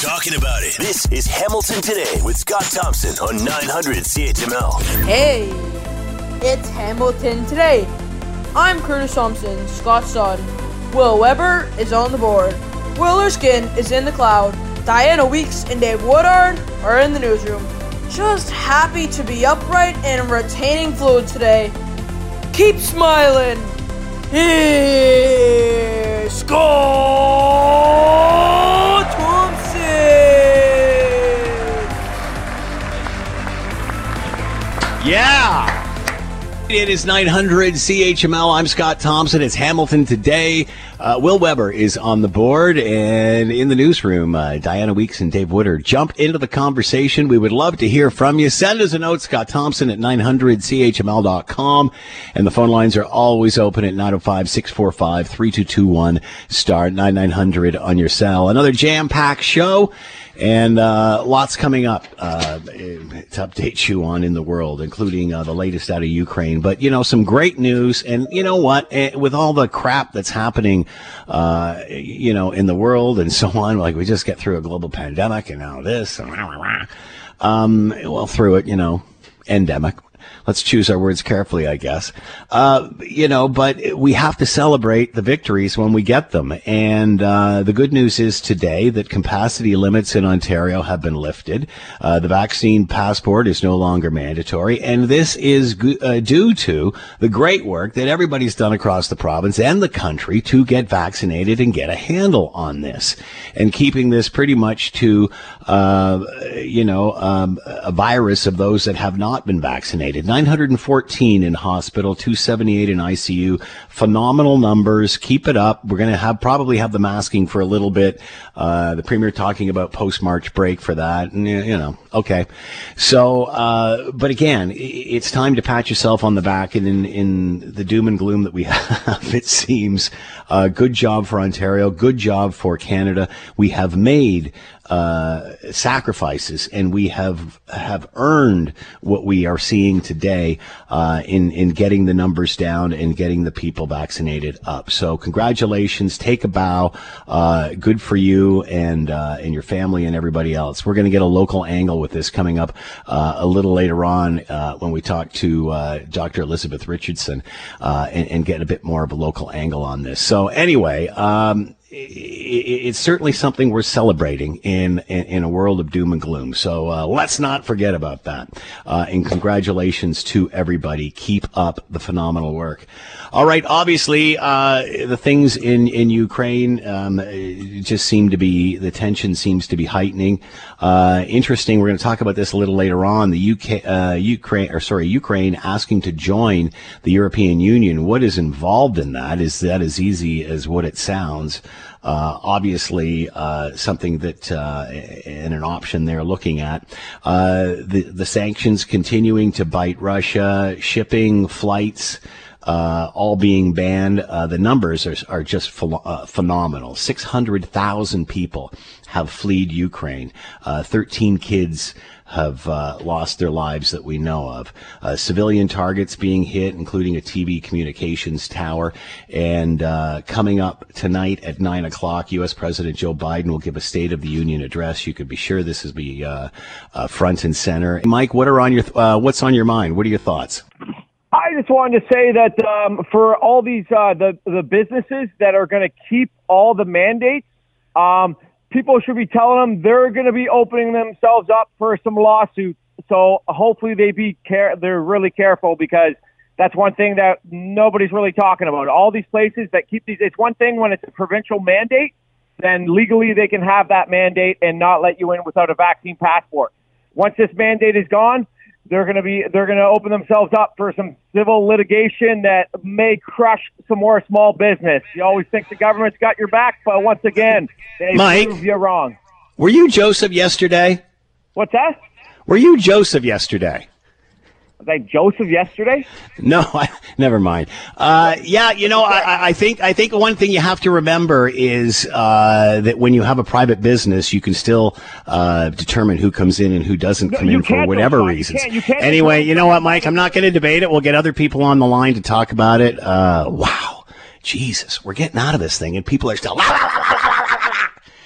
talking about it. This is Hamilton Today with Scott Thompson on 900 CHML. Hey, it's Hamilton today. I'm Curtis Thompson, Scott's son. Will Weber is on the board. Will Erskine is in the cloud. Diana Weeks and Dave Woodard are in the newsroom. Just happy to be upright and retaining fluid today. Keep smiling. Scott Yeah. It is 900 CHML. I'm Scott Thompson. It's Hamilton today. Uh, Will Weber is on the board and in the newsroom. Uh, Diana Weeks and Dave Woodard jump into the conversation. We would love to hear from you. Send us a note, Scott Thompson at 900CHML.com. And the phone lines are always open at 905-645-3221 star 9900 on your cell. Another jam-packed show and uh, lots coming up uh, to update you on in the world, including uh, the latest out of Ukraine. But you know, some great news, and you know what? Eh, with all the crap that's happening, uh, you know, in the world and so on, like we just get through a global pandemic, and now this, and um, well, through it, you know, endemic let's choose our words carefully, I guess. Uh, you know, but we have to celebrate the victories when we get them. And uh, the good news is today that capacity limits in Ontario have been lifted. Uh, the vaccine passport is no longer mandatory, and this is uh, due to the great work that everybody's done across the province and the country to get vaccinated and get a handle on this, and keeping this pretty much to, uh, you know, um, a virus of those that have not been vaccinated. 914 in hospital, 278 in ICU. Phenomenal numbers. Keep it up. We're going to have probably have the masking for a little bit. Uh, the premier talking about post March break for that. And, you know, okay. So, uh, but again, it's time to pat yourself on the back. And in, in the doom and gloom that we have, it seems, uh, good job for Ontario. Good job for Canada. We have made uh, sacrifices, and we have have earned what we are seeing today uh, in in getting the numbers down and getting the people vaccinated up. So congratulations, take a bow. Uh, good for you and uh, and your family and everybody else. We're going to get a local angle with this coming up uh, a little later on uh, when we talk to Dr. Elizabeth Richardson and, and, get a bit more of a local angle on this. So anyway. Um, it's certainly something we're celebrating in, in, a world of doom and gloom. So uh, let's not forget about that. Uh, and congratulations to everybody. Keep up the phenomenal work. All right. Obviously, uh, the things in in Ukraine um, just seem to be the tension seems to be heightening. Uh, interesting. We're going to talk about this a little later on. The UK, uh, Ukraine, or sorry, Ukraine asking to join the European Union. What is involved in that? Is that as easy as what it sounds? Uh, obviously, uh, something that uh, and an option they're looking at. Uh, the the sanctions continuing to bite Russia, shipping flights. Uh, all being banned. Uh, the numbers are, are just ph- phenomenal. 600,000 people have fled Ukraine. 13 kids have uh, lost their lives that we know of. Uh, civilian targets being hit, including a TV communications tower. And uh, coming up tonight at 9 o'clock, U.S. President Joe Biden will give a State of the Union address. You could be sure this is be uh, uh, front and center. Mike, what are on your uh, what's on your mind? What are your thoughts? I just wanted to say that um, for all these the the businesses that are going to keep all the mandates, um, people should be telling them they're going to be opening themselves up for some lawsuits. So hopefully they be care they're really careful because that's one thing that nobody's really talking about. All these places that keep these it's one thing when it's a provincial mandate, then legally they can have that mandate and not let you in without a vaccine passport. Once this mandate is gone, they're going to be they're going to open themselves up for some civil litigation that may crush some more small business. You always think the government's got your back, but once again, they Mike, prove you wrong. Were you Joseph yesterday? What's that? Were you Joseph yesterday? Like Joseph yesterday? No, I, never mind. Uh, yeah, you know, I, I, think I think one thing you have to remember is uh, that when you have a private business, you can still uh, determine who comes in and who doesn't come no, in for whatever reasons. You can't, you can't anyway, you know what, Mike? I'm not going to debate it. We'll get other people on the line to talk about it. Uh, wow, Jesus, we're getting out of this thing, and people are still.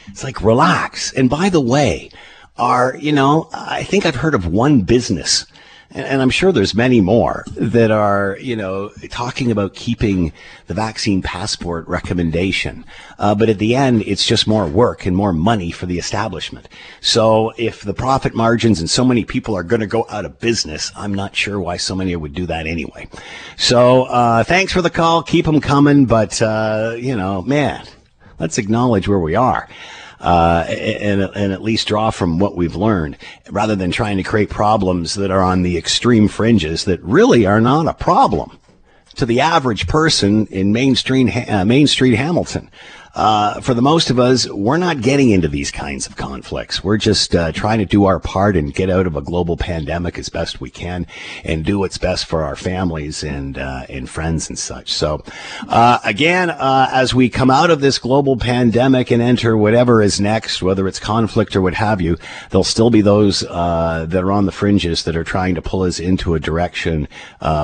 It's like relax. And by the way, are you know, I think I've heard of one business and, I'm sure there's many more that are, you know, talking about keeping the vaccine passport recommendation. Uh, but at the end, it's just more work and more money for the establishment. So if the profit margins and so many people are going to go out of business, I'm not sure why so many would do that anyway. So, uh, thanks for the call. Keep them coming. But, uh, you know, man, let's acknowledge where we are uh, and, and at least draw from what we've learned rather than trying to create problems that are on the extreme fringes that really are not a problem to the average person in Main Street, uh, Main Street Hamilton uh, for the most of us, we're not getting into these kinds of conflicts. We're just uh, trying to do our part and get out of a global pandemic as best we can, and do what's best for our families and uh, and friends and such. So, uh, again, uh, as we come out of this global pandemic and enter whatever is next, whether it's conflict or what have you, there'll still be those uh, that are on the fringes that are trying to pull us into a direction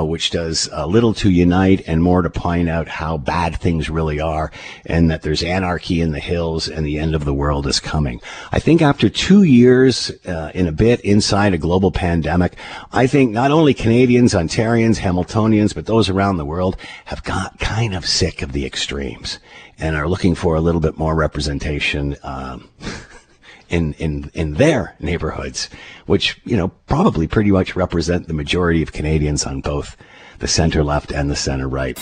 which does a little to unite and more to point out how bad things really are, and that there's there's anarchy in the hills and the end of the world is coming. I think after two years uh, in a bit inside a global pandemic, I think not only Canadians, Ontarians, Hamiltonians, but those around the world have got kind of sick of the extremes and are looking for a little bit more representation. Um, in, in, in their neighborhoods, which, you know, probably pretty much represent the majority of Canadians on both the center left and the center right.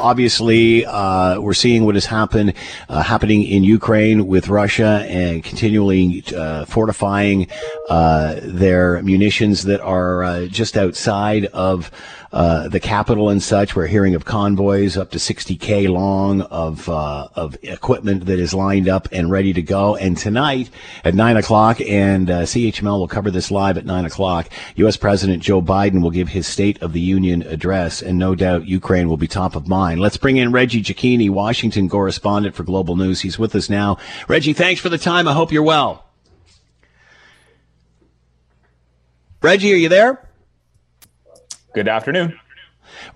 Obviously, uh, we're seeing what has happened uh, happening in Ukraine with Russia and continually uh, fortifying uh, their munitions that are uh, just outside of uh, the capital and such. We're hearing of convoys up to 60k long of uh, of equipment that is lined up and ready to go. And tonight at nine o'clock, and uh, CHML will cover this live at nine o'clock. U.S. President Joe Biden will give his State of the Union address, and no doubt Ukraine will be top of mind. Let's bring in Reggie Cecchini, Washington correspondent for Global News. He's with us now. Reggie, thanks for the time. I hope you're well. Reggie, are you there? Good afternoon.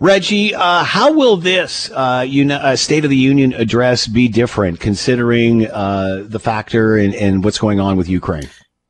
Reggie, uh, how will this uh, uh, State of the Union address be different, considering uh, the factor and, and what's going on with Ukraine?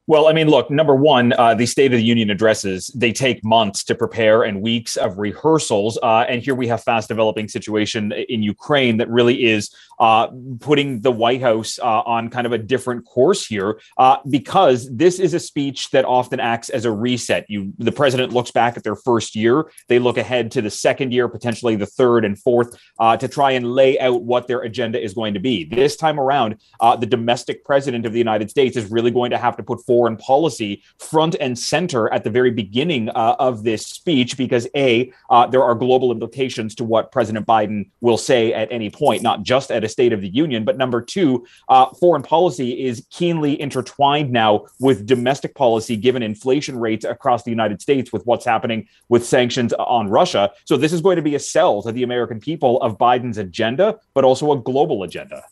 Well, I mean, look, number one, uh, the State of the Union addresses, they take months to prepare and weeks of rehearsals. Uh, and here we have fast developing situation in Ukraine that really is uh, putting the White House uh, on kind of a different course here uh, because this is a speech that often acts as a reset. You, the president looks back at their first year, they look ahead to the second year, potentially the third and fourth, uh, to try and lay out what their agenda is going to be. This time around, the domestic president of the United States is really going to have to put forward foreign policy front and center at the very beginning uh, of this speech because a uh, there are global implications to what President Biden will say at any point, not just at a State of the Union, but number two, uh, foreign policy is keenly intertwined now with domestic policy, given inflation rates across the United States with what's happening with sanctions on Russia. So this is going to be a sell to the American people of Biden's agenda, but also a global agenda.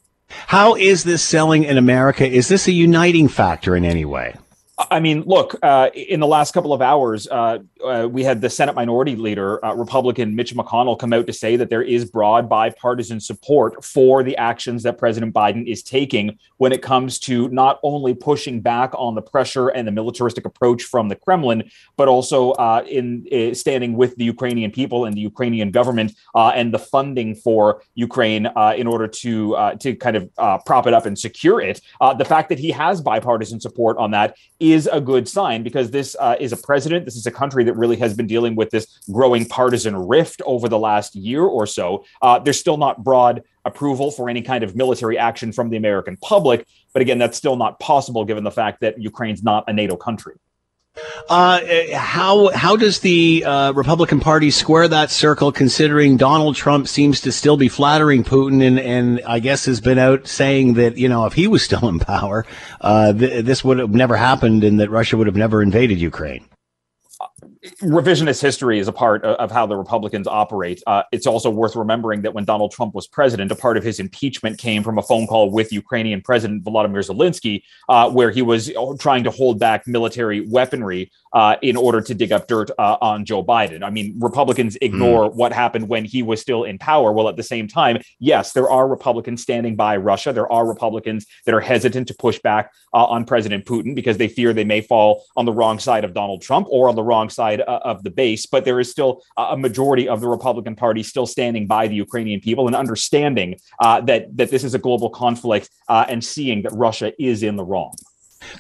How is this selling in America? Is this a uniting factor in any way? I mean, look, uh, in the last couple of hours, uh, uh, we had the Senate Minority Leader, uh, Republican Mitch McConnell, come out to say that there is broad bipartisan support for the actions that President Biden is taking when it comes to not only pushing back on the pressure and the militaristic approach from the Kremlin, but also uh, in uh, standing with the Ukrainian people and the Ukrainian government and the funding for Ukraine in order to to kind of prop it up and secure it. the fact that he has bipartisan support on that is a good sign because this uh, is a president. This is a country that really has been dealing with this growing partisan rift over the last year or so. Uh, there's still not broad approval for any kind of military action from the American public. But again, that's still not possible given the fact that Ukraine's not a NATO country. Uh, how how does the uh, Republican Party square that circle, considering Donald Trump seems to still be flattering Putin, and, and I guess has been out saying that you know if he was still in power, uh, th- this would have never happened, and that Russia would have never invaded Ukraine revisionist history is a part of, how the Republicans operate. Uh, it's also worth remembering that when Donald Trump was president, a part of his impeachment came from a phone call with Ukrainian President Volodymyr Zelensky, uh, where he was trying to hold back military weaponry uh, in order to dig up dirt uh, on Joe Biden. I mean, Republicans ignore mm. what happened when he was still in power. Well, at the same time, yes, there are Republicans standing by Russia. There are Republicans that are hesitant to push back uh, on President Putin because they fear they may fall on the wrong side of Donald Trump or on the wrong side uh, of the base. But there is still a majority of the Republican Party still standing by the Ukrainian people and understanding uh, that that this is a global conflict uh, and seeing that Russia is in the wrong.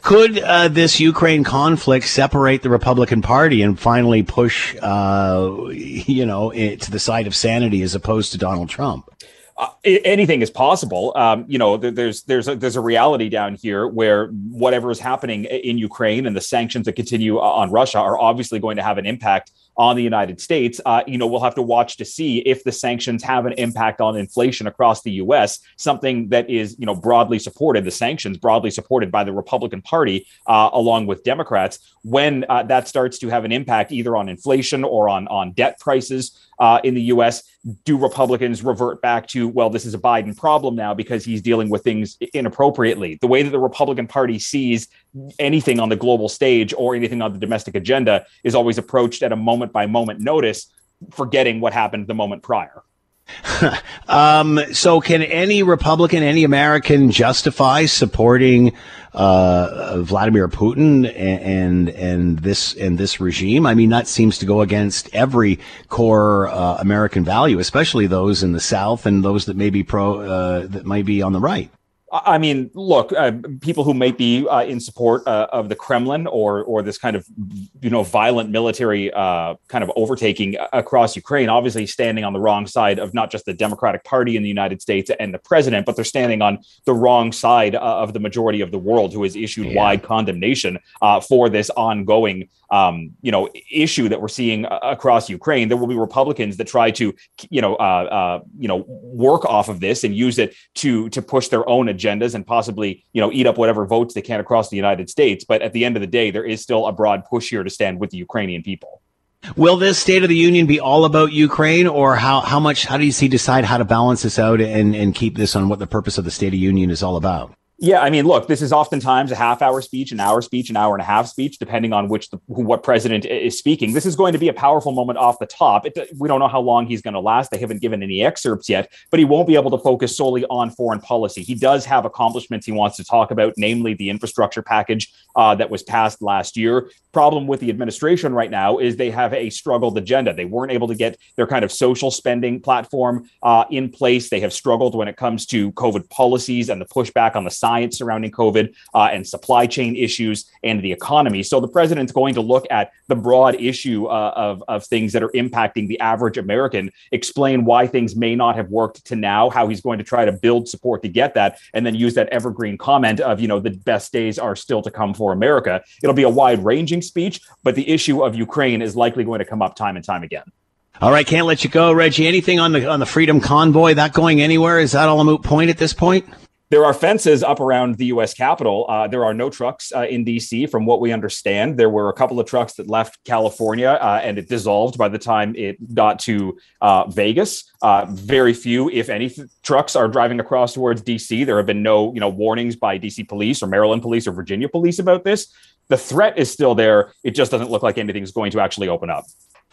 Could uh, this Ukraine conflict separate the Republican Party and finally push, uh, you know, to the side of sanity as opposed to Donald Trump? Uh, anything is possible. Um, you know, there's there's a, there's a reality down here where whatever is happening in Ukraine and the sanctions that continue on Russia are obviously going to have an impact on the United States. Uh, you know, we'll have to watch to see if the sanctions have an impact on inflation across the U.S. Something that is, you know, broadly supported. The sanctions broadly supported by the Republican Party uh, along with Democrats. When uh, that starts to have an impact either on inflation or on on debt prices uh, in the U.S., do Republicans revert back to well, this is a Biden problem now because he's dealing with things inappropriately? The way that the Republican Party sees anything on the global stage or anything on the domestic agenda is always approached at a moment by moment notice, forgetting what happened the moment prior. um, so, can any Republican, any American justify supporting uh, Vladimir Putin and, and, and this and this regime? I mean, that seems to go against every core uh, American value, especially those in the South and those that may be pro uh, that might be on the right. I mean, look, uh, people who might be uh, in support uh, of the Kremlin or or this kind of you know violent military uh, kind of overtaking across Ukraine, obviously standing on the wrong side of not just the Democratic Party in the United States and the president, but they're standing on the wrong side uh, of the majority of the world who has issued yeah. wide condemnation uh, for this ongoing um, you know issue that we're seeing across Ukraine. There will be Republicans that try to you know you know work off of this and use it to to push their own agenda agendas and possibly, you know, eat up whatever votes they can across the United States. But at the end of the day, there is still a broad push here to stand with the Ukrainian people. Will this State of the Union be all about Ukraine, or how, how much? How do you see decide how to balance this out and, and keep this on what the purpose of the State of Union is all about? Yeah, I mean, look, this is oftentimes a half hour speech, an hour speech, an hour and a half speech, depending on which the, who, what president is speaking. This is going to be a powerful moment off the top. It, we don't know how long he's going to last. They haven't given any excerpts yet, but he won't be able to focus solely on foreign policy. He does have accomplishments he wants to talk about, namely the infrastructure package uh, that was passed last year. Problem with the administration right now is they have a struggled agenda. They weren't able to get their kind of social spending platform uh, in place. They have struggled when it comes to COVID policies and the pushback on the science surrounding COVID uh, and supply chain issues and the economy. So the president's going to look at the broad issue uh, of, of things that are impacting the average American, explain why things may not have worked to now, how he's going to try to build support to get that, and then use that evergreen comment of, you know, the best days are still to come for America. It'll be a wide ranging speech, but the issue of Ukraine is likely going to come up time and time again. All right, can't let you go, Reggie. Anything on the on the Freedom Convoy that going anywhere? Is that all a moot point at this point? There are fences up around the U.S. Capitol. Uh, there are no trucks uh, in D.C. From what we understand, there were a couple of trucks that left California, uh, and it dissolved by the time it got to uh, Vegas. Uh, very few, if any, th- trucks are driving across towards D.C. There have been no, you know, warnings by D.C. police or Maryland police or Virginia police about this. The threat is still there. It just doesn't look like anything's going to actually open up.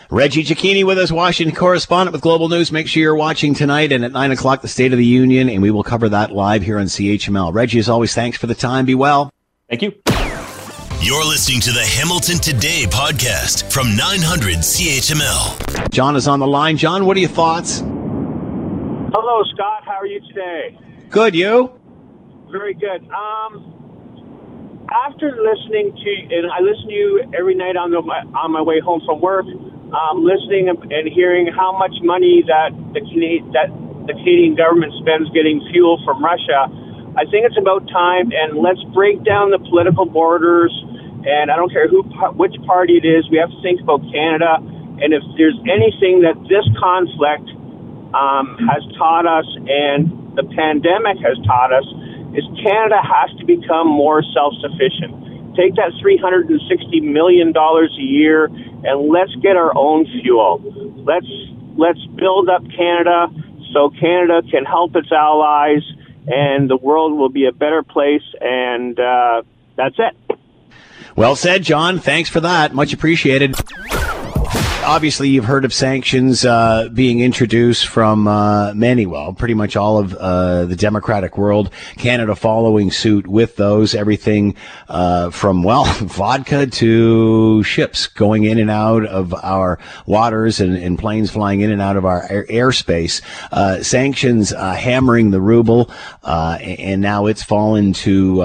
Reggie Cecchini with us, Washington correspondent with Global News. Make sure you're watching tonight and at 9 o'clock, the State of the Union, and we will cover that live here on CHML. Reggie, as always, thanks for the time. Be well. Thank you. You're listening to the Hamilton Today podcast from 900 CHML. John is on the line. John, what are your thoughts? Hello, Scott. How are you today? Good. You? Very good. Um, after listening to, and I listen to you every night on the on my way home from work um, listening and hearing how much money that the Canadian, that the Canadian government spends getting fuel from Russia, I think it's about time. And let's break down the political borders. And I don't care who, which party it is. We have to think about Canada. And if there's anything that this conflict um, has taught us, and the pandemic has taught us, is Canada has to become more self-sufficient. Take that $360 million a year and let's get our own fuel. Let's let's build up Canada so Canada can help its allies, and the world will be a better place. And uh, that's it. Well said, John. Thanks for that. Much appreciated obviously you've heard of sanctions uh, being introduced from uh, many, well, pretty much all of uh, the democratic world. Canada following suit with those, everything uh, from well, vodka to ships going in and out of our waters and, and planes flying in and out of our air- airspace. Uh, sanctions uh, hammering the ruble, and now it's fallen to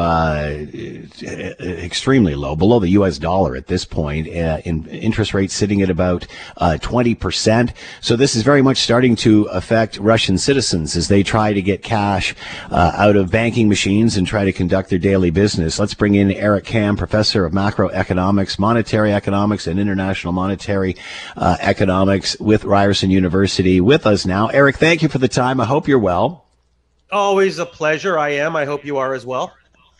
extremely low, below the U.S. dollar at this point. in interest rates sitting at about uh, 20%. So this is very much starting to affect Russian citizens as they try to get cash uh, out of banking machines and try to conduct their daily business. Let's bring in Eric Kam, professor of macroeconomics, monetary economics, and international monetary uh, economics with Ryerson University with us now. Eric, thank you for the time. I hope you're well. Always a pleasure. I am. I hope you are as well.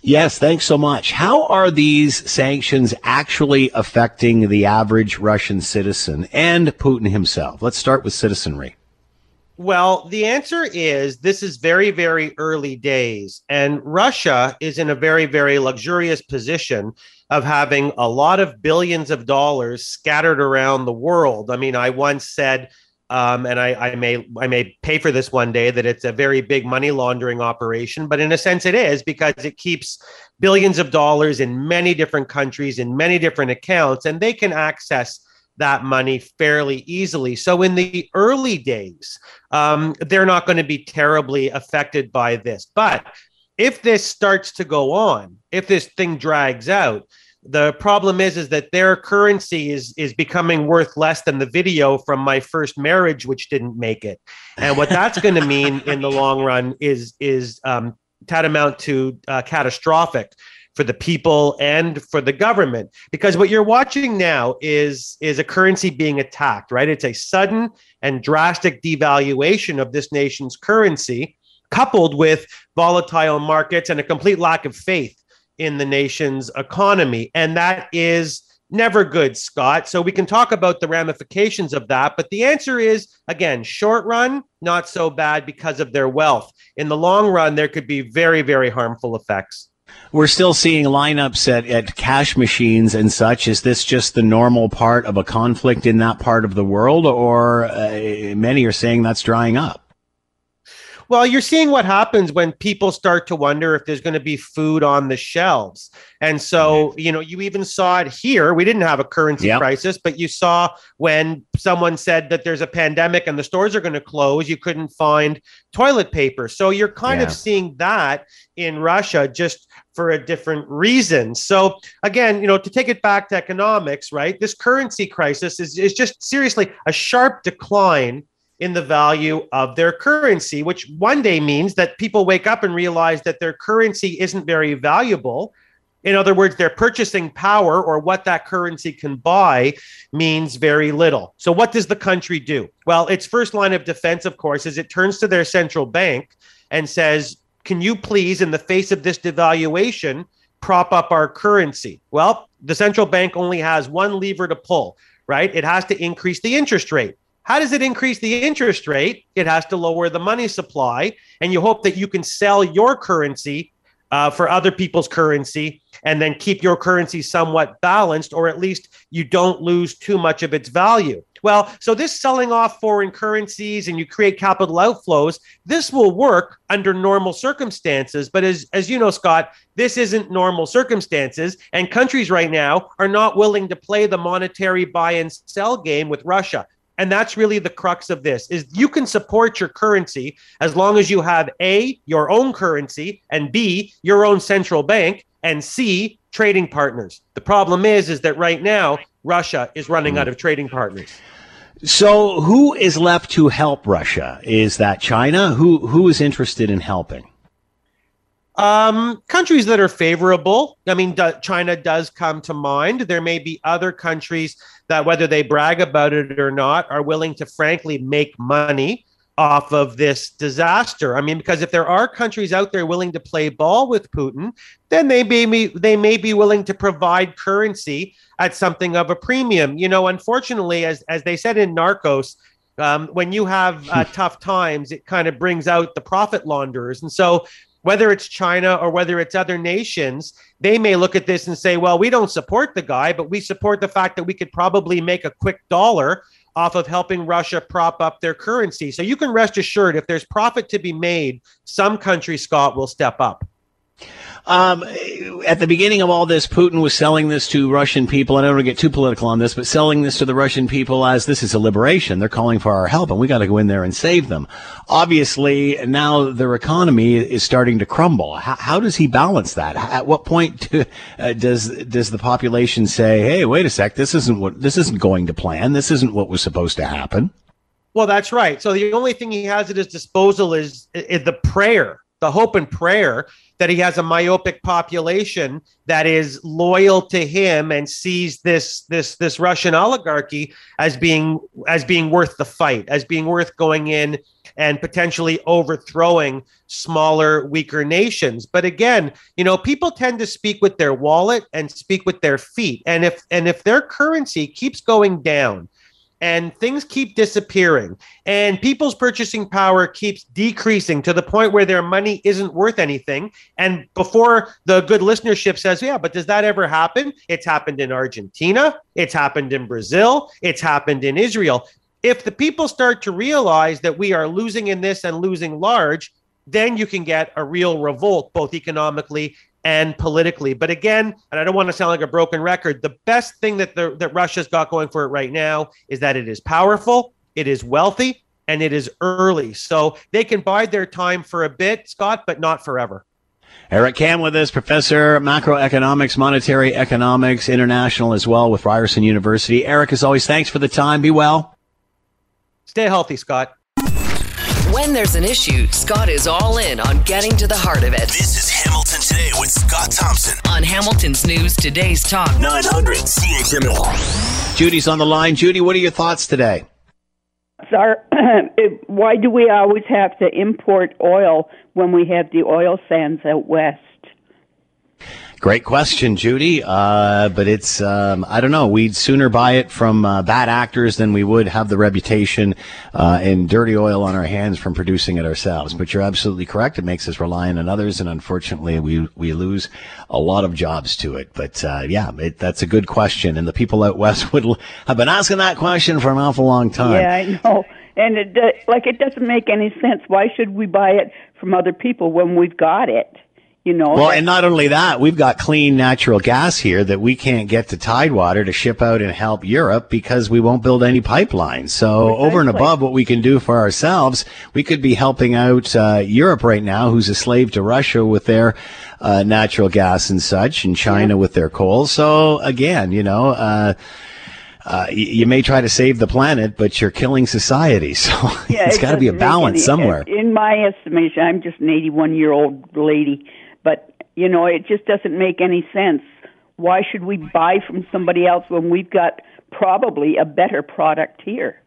Yes, thanks so much. How are these sanctions actually affecting the average Russian citizen and Putin himself? Let's start with citizenry. Well, the answer is this is very, very early days. And Russia is in a very, very luxurious position of having a lot of billions of dollars scattered around the world. I mean, I once said um, and I, I, may I may pay for this one day that it's a very big money laundering operation, but in a sense it is because it keeps billions of dollars in many different countries in many different accounts, and they can access that money fairly easily. So in the early days, um, they're not going to be terribly affected by this, but if this starts to go on, if this thing drags out, the problem is is that their currency is is becoming worth less than the video from my first marriage which didn't make it. And what that's going to mean in the long run is is um, tantamount to uh, catastrophic for the people and for the government. Because what you're watching now is is a currency being attacked right? It's a sudden and drastic devaluation of this nation's currency coupled with volatile markets and a complete lack of faith in the nation's economy. And that is never good, Scott. So we can talk about the ramifications of that. But the answer is again, short run, not so bad because of their wealth. In the long run, there could be very, very harmful effects. We're still seeing lineups at, at cash machines and such. Is this just the normal part of a conflict in that part of the world, or uh, many are saying that's drying up? Well, you're seeing what happens when people start to wonder if there's going to be food on the shelves. And so, mm-hmm. you know, you even saw it here. We didn't have a currency yep. crisis, but you saw when someone said that there's a pandemic and the stores are going to close, you couldn't find toilet paper. So you're kind yeah. of seeing that in Russia just for a different reason. So again, you know, to take it back to economics, right? This currency crisis is, is just seriously a sharp decline in the value of their currency, which one day means that people wake up and realize that their currency isn't very valuable. In other words, their purchasing power or what that currency can buy means very little. So, what does the country do? Well, its first line of defense, of course, is it turns to their central bank and says, Can you please, in the face of this devaluation, prop up our currency? Well, the central bank only has one lever to pull, right? It has to increase the interest rate. How does it increase the interest rate? It has to lower the money supply. And you hope that you can sell your currency uh, for other people's currency and then keep your currency somewhat balanced, or at least you don't lose too much of its value. Well, so this selling off foreign currencies and you create capital outflows, this will work under normal circumstances. But as, as you know, Scott, this isn't normal circumstances. And countries right now are not willing to play the monetary buy and sell game with Russia and that's really the crux of this is you can support your currency as long as you have a your own currency and b your own central bank and c trading partners the problem is is that right now russia is running mm. out of trading partners so who is left to help russia is that china who who is interested in helping um, countries that are favorable. I mean, China does come to mind. There may be other countries that, whether they brag about it or not, are willing to frankly make money off of this disaster. I mean, because if there are countries out there willing to play ball with Putin, then they may be they may be willing to provide currency at something of a premium. You know, unfortunately, as as they said in Narcos, um, when you have uh, tough times, it kind of brings out the profit launderers, and so. Whether it's China or whether it's other nations, they may look at this and say, well, we don't support the guy, but we support the fact that we could probably make a quick dollar off of helping Russia prop up their currency. So you can rest assured if there's profit to be made, some country, Scott, will step up. Um, at the beginning of all this, Putin was selling this to Russian people. I don't want to get too political on this, but selling this to the Russian people as this is a liberation. They're calling for our help, and we got to go in there and save them. Obviously, now their economy is starting to crumble. How, how does he balance that? At what point do, uh, does does the population say, "Hey, wait a sec, this isn't what this isn't going to plan. This isn't what was supposed to happen"? Well, that's right. So the only thing he has at his disposal is, is the prayer, the hope and prayer that he has a myopic population that is loyal to him and sees this this this Russian oligarchy as being as being worth the fight, as being worth going in and potentially overthrowing smaller, weaker nations. But again, you know, people tend to speak with their wallet and speak with their feet. And if and if their currency keeps going down, and things keep disappearing. And people's purchasing power keeps decreasing to the point where their money isn't worth anything. And before the good listenership says yeah but does that ever happen? It's happened in argentina. It's happened in brazil. It's happened in israel. If the people start to realize that we are losing in this and losing large then you can get a real revolt both economically and politically. But again, and I don't want to sound like a broken record, the best thing that the, that Russia's got going for it right now is that it is powerful, it is wealthy, and it is early. So they can bide their time for a bit, Scott, but not forever. Eric Kam with us, professor macroeconomics, monetary economics, international as well with Ryerson University. Eric, as always, thanks for the time. Be well. Stay healthy, Scott. When there's an issue, Scott is all in on getting to the heart of it. This is Hamilton Today with Scott Thompson on Hamilton's News Today's Talk 900 CHML. Judy's on the line. Judy, what are your thoughts today? Sir, why do we always have to import oil when we have the oil sands out west? Great question, Judy. Uh, but it's, um, I don't know. We'd sooner buy it from uh, bad actors than we would have the reputation uh, and dirty oil on our hands from producing it ourselves. But you're absolutely correct. It makes us reliant on others. And unfortunately, we, we lose a lot of jobs to it. But uh, yeah, it, that's a good question. And the people out west would have been asking that question for an awful long time. Yeah, I know. And it, like, it doesn't make any sense. Why should we buy it from other people when we've got it? You know, well, and not only that, we've got clean natural gas here that we can't get to Tidewater to ship out and help Europe because we won't build any pipelines. So Precisely. over and above what we can do for ourselves, we could be helping out uh, Europe right now, who's a slave to Russia with their uh, natural gas and such, and China yeah. with their coal. So again, you know. Uh, uh, you, you, may try to save the planet, but you're killing society. So yeah, it's it got to be a balance any, somewhere. In my estimation, I'm just an 81 year old lady. But, you know, it just doesn't make any sense. Why should we buy from somebody else when we've got probably a better product here?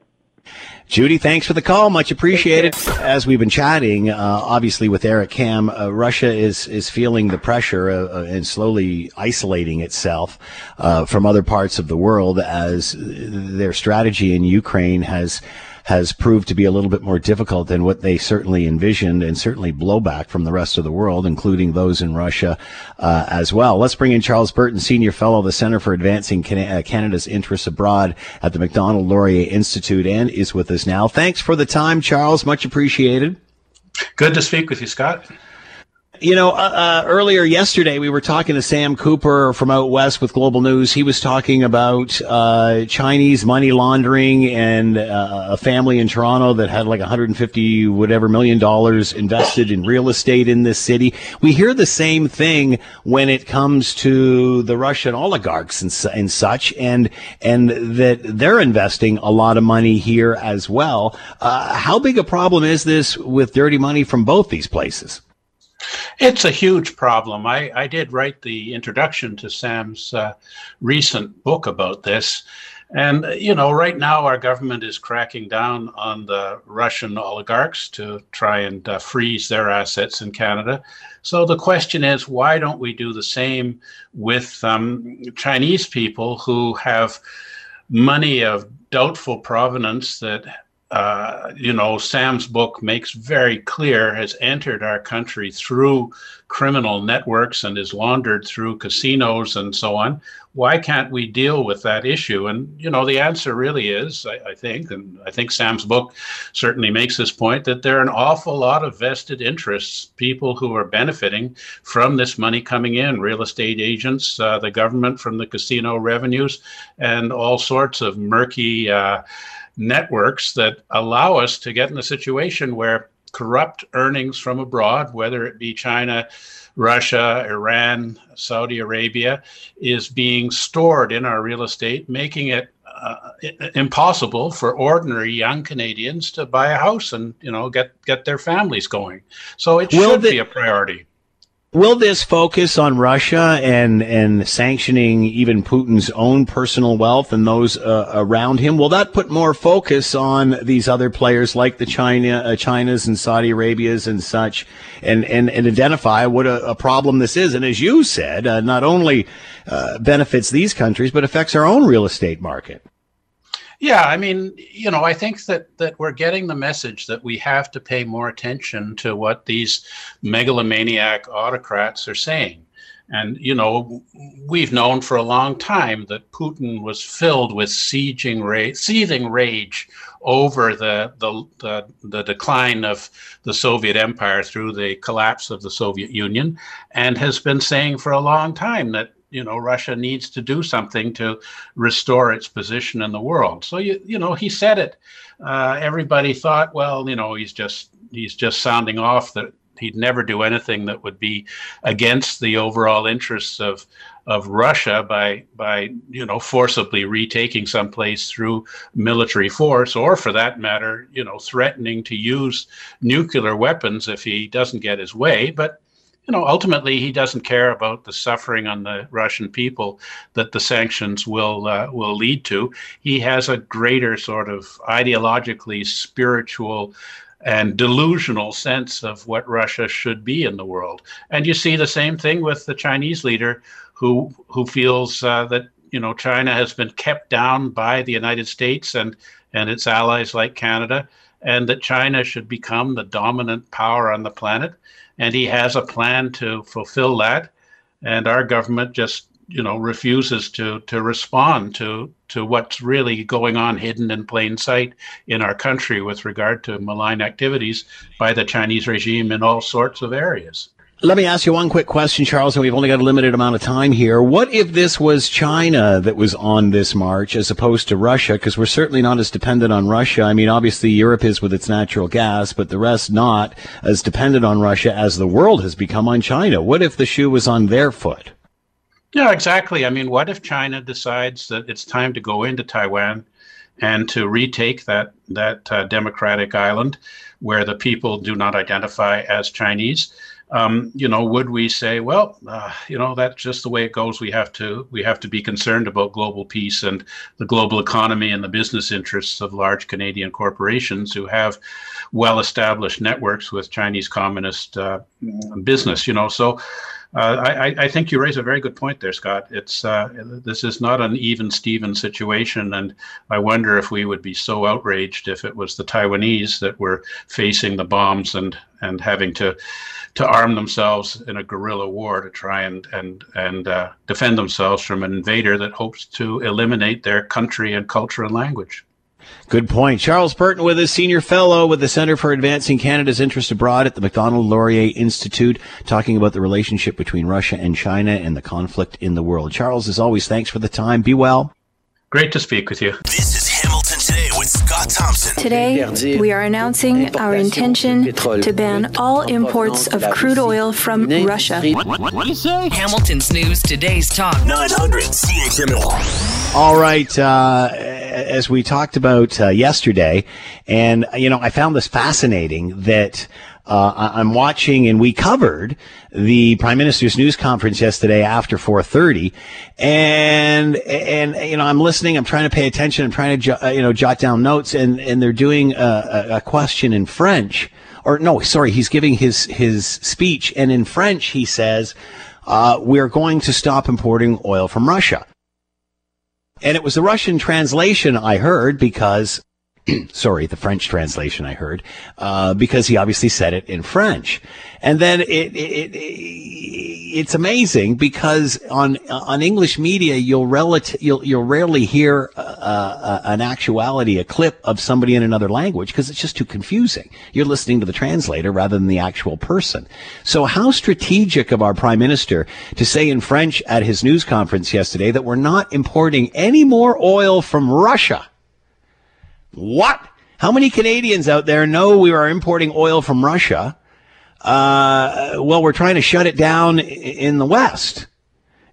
Judy, thanks for the call. Much appreciated. As we've been chatting, uh, obviously with Eric Kam, uh, Russia is is feeling the pressure uh, uh and slowly isolating itself uh, from other parts of the world as their strategy in Ukraine has has proved to be a little bit more difficult than what they certainly envisioned and certainly blowback from the rest of the world, including those in Russia uh, as well. Let's bring in Charles Burton, Senior Fellow of the Center for Advancing uh, Canada's Interests Abroad at the Macdonald Laurier Institute and is with us now. Thanks for the time, Charles. Much appreciated. Good to speak with you, Scott. You know, uh, uh, earlier yesterday we were talking to Sam Cooper from out west with Global News. He was talking about uh, Chinese money laundering and uh, a family in Toronto that had like 150 whatever million dollars invested in real estate in this city. We hear the same thing when it comes to the Russian oligarchs and, and such, and and that they're investing a lot of money here as well. Uh, how big a problem is this with dirty money from both these places? It's a huge problem. I, I did write the introduction to Sam's uh, recent book about this. And, you know, right now our government is cracking down on the Russian oligarchs to try and uh, freeze their assets in Canada. So the question is, why don't we do the same with um, Chinese people who have money of doubtful provenance that uh, you know, Sam's book makes very clear has entered our country through criminal networks and is laundered through casinos and so on. Why can't we deal with that issue? And, you know, the answer really is, I, I think, and I think Sam's book certainly makes this point, that there are an awful lot of vested interests, people who are benefiting from this money coming in, real estate agents, uh, the government from the casino revenues, and all sorts of murky. Uh, networks that allow us to get in a situation where corrupt earnings from abroad, whether it be China, Russia, Iran, Saudi Arabia, is being stored in our real estate, making it uh, impossible for ordinary young Canadians to buy a house and you know get get their families going. So it Will should the, be a priority. Will this focus on Russia and and sanctioning even Putin's own personal wealth and those uh, around him? Will that put more focus on these other players like the China, uh, China's and Saudi Arabia's and such, and and, and identify what a, a problem this is? And as you said, uh, not only uh, benefits these countries but affects our own real estate market. Yeah, I mean, you know, I think that that we're getting the message that we have to pay more attention to what these megalomaniac autocrats are saying. And you know, we've known for a long time that Putin was filled with sieging rage, seething rage over the, the the the decline of the Soviet Empire through the collapse of the Soviet Union, and has been saying for a long time that you know Russia needs to do something to restore its position in the world. So you you know he said it. Uh, everybody thought, well, you know, he's just he's just sounding off that he'd never do anything that would be against the overall interests of of Russia by by you know forcibly retaking some place through military force, or for that matter, you know, threatening to use nuclear weapons if he doesn't get his way. But you know, ultimately he doesn't care about the suffering on the Russian people that the sanctions will uh, will lead to. He has a greater sort of ideologically spiritual and delusional sense of what Russia should be in the world. And you see the same thing with the Chinese leader who who feels uh, that you know China has been kept down by the United States and and its allies like Canada and that China should become the dominant power on the planet and he has a plan to fulfill that. And our government just you know refuses to to respond to to what's really going on hidden in plain sight in our country with regard to malign activities by the Chinese regime in all sorts of areas. Let me ask you one quick question, Charles, and we've only got a limited amount of time here. What if this was China that was on this march as opposed to Russia? Because we're certainly not as dependent on Russia. I mean, obviously Europe is with its natural gas, but the rest not as dependent on Russia as the world has become on China. What if the shoe was on their foot? Yeah, exactly. I mean, what if China decides that it's time to go into Taiwan and to retake that that uh, democratic island where the people do not identify as Chinese? Um, you know, would we say, well, uh, you know, that's just the way it goes. We have to we have to be concerned about global peace and the global economy and the business interests of large Canadian corporations who have well-established networks with Chinese communist uh, business. You know, so. Uh, I, I, think you raise a very good point there, Scott. It's uh, this is not an even Steven situation, and I wonder if we would be so outraged if it was the Taiwanese that were facing the bombs and and having to to arm themselves in a guerrilla war to try and and and uh, defend themselves from an invader that hopes to eliminate their country and culture and language. Good point. Charles Burton with us, senior fellow with the Center for Advancing Canada's Interest Abroad at the Macdonald Laurier Institute, talking about the relationship between Russia and China and the conflict in the world. Charles, as always, thanks for the time. Be well. Great to speak with you. This is Thompson. Today, we are announcing our intention to ban all imports of crude oil from Russia. What, what, what do you say? Hamilton's News Today's Talk. 900 CHML. All right. Uh, as we talked about uh, yesterday, and, you know, I found this fascinating that uh, I'm watching, and we covered the prime minister's news conference yesterday after 4:30, and and you know I'm listening, I'm trying to pay attention, I'm trying to uh, you know jot down notes, and and they're doing a, a question in French, or no, sorry, he's giving his his speech, and in French he says, uh, "We're going to stop importing oil from Russia." And it was the Russian translation I heard because sorry, the French translation I heard, uh, because he obviously said it in French. And then it, it, it, it's amazing because on on English media you'll relati- you'll you'll rarely hear uh, uh, an actuality, a clip of somebody in another language because it's just too confusing. You're listening to the translator rather than the actual person. So how strategic of our prime minister to say in French at his news conference yesterday that we're not importing any more oil from Russia. What? How many Canadians out there know we are importing oil from Russia? Uh, well, we're trying to shut it down in the West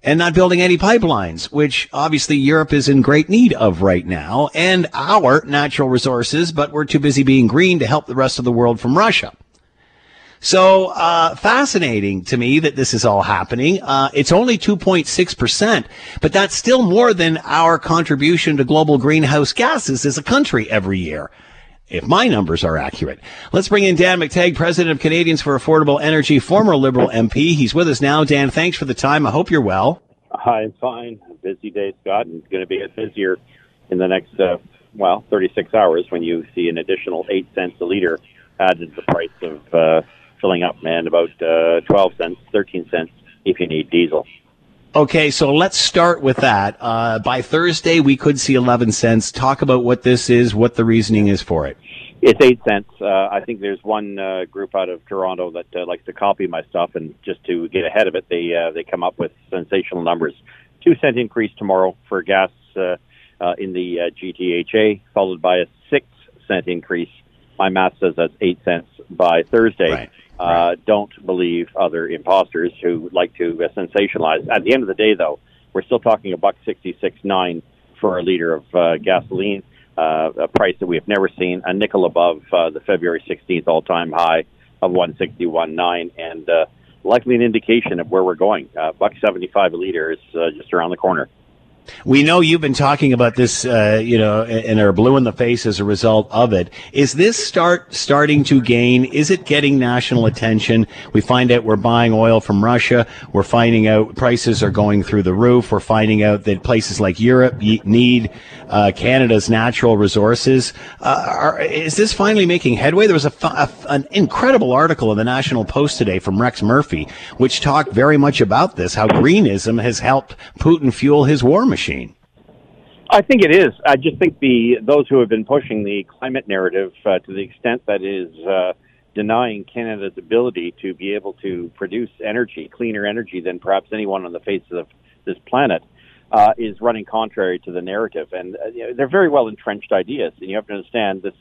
and not building any pipelines, which obviously Europe is in great need of right now, and our natural resources, but we're too busy being green to help the rest of the world from Russia. So uh, fascinating to me that this is all happening. Uh, it's only 2.6%, but that's still more than our contribution to global greenhouse gases as a country every year. If my numbers are accurate. Let's bring in Dan McTeague, president of Canadians for Affordable Energy, former Liberal MP. He's with us now. Dan, thanks for the time. I hope you're well. I'm fine. Busy day, Scott, and it's going to be busier in the next, uh, well, 36 hours when you see an additional 8 cents a liter added to the price of uh, filling up, man, about uh, 12 cents, 13 cents if you need diesel. Okay, so let's start with that. Uh, by Thursday, we could see 11 cents. Talk about what this is, what the reasoning is for it. It's eight cents. Uh, I think there's one uh, group out of Toronto that uh, likes to copy my stuff, and just to get ahead of it, they uh, they come up with sensational numbers. Two cent increase tomorrow for gas uh, uh, in the uh, GTHA, followed by a six cent increase. My math says that's eight cents by Thursday. Right. Uh, don't believe other imposters who like to uh, sensationalize. At the end of the day, though, we're still talking a buck sixty-six nine for a liter of uh, gasoline, uh, a price that we have never seen, a nickel above uh, the February sixteenth all-time high of one sixty-one nine, and uh, likely an indication of where we're going. Uh, buck seventy-five a liter is uh, just around the corner. We know you've been talking about this, uh, you know, and are blue in the face as a result of it. Is this start starting to gain? Is it getting national attention? We find out we're buying oil from Russia. We're finding out prices are going through the roof. We're finding out that places like Europe need uh, Canada's natural resources. Uh, are, is this finally making headway? There was a, a, an incredible article in the National Post today from Rex Murphy, which talked very much about this, how greenism has helped Putin fuel his war machine machine? I think it is. I just think the those who have been pushing the climate narrative uh, to the extent that is uh, denying Canada's ability to be able to produce energy, cleaner energy than perhaps anyone on the face of this planet, uh, is running contrary to the narrative. And uh, you know, they're very well entrenched ideas, and you have to understand this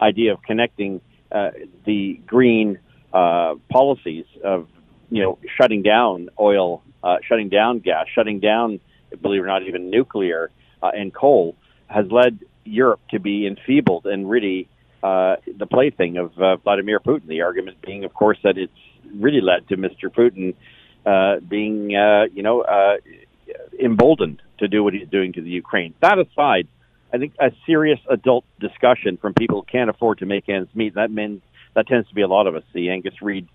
idea of connecting uh, the green uh, policies of you know shutting down oil, shutting down gas, shutting down believe it or not, even nuclear uh, and coal, has led Europe to be enfeebled and really uh, the plaything of uh, Vladimir Putin. The argument being, of course, that it's really led to Mr. Putin uh, being, uh, you know, uh, emboldened to do what he's doing to the Ukraine. That aside, I think a serious adult discussion from people who can't afford to make ends meet. That means that tends to be a lot of us. The Angus Reid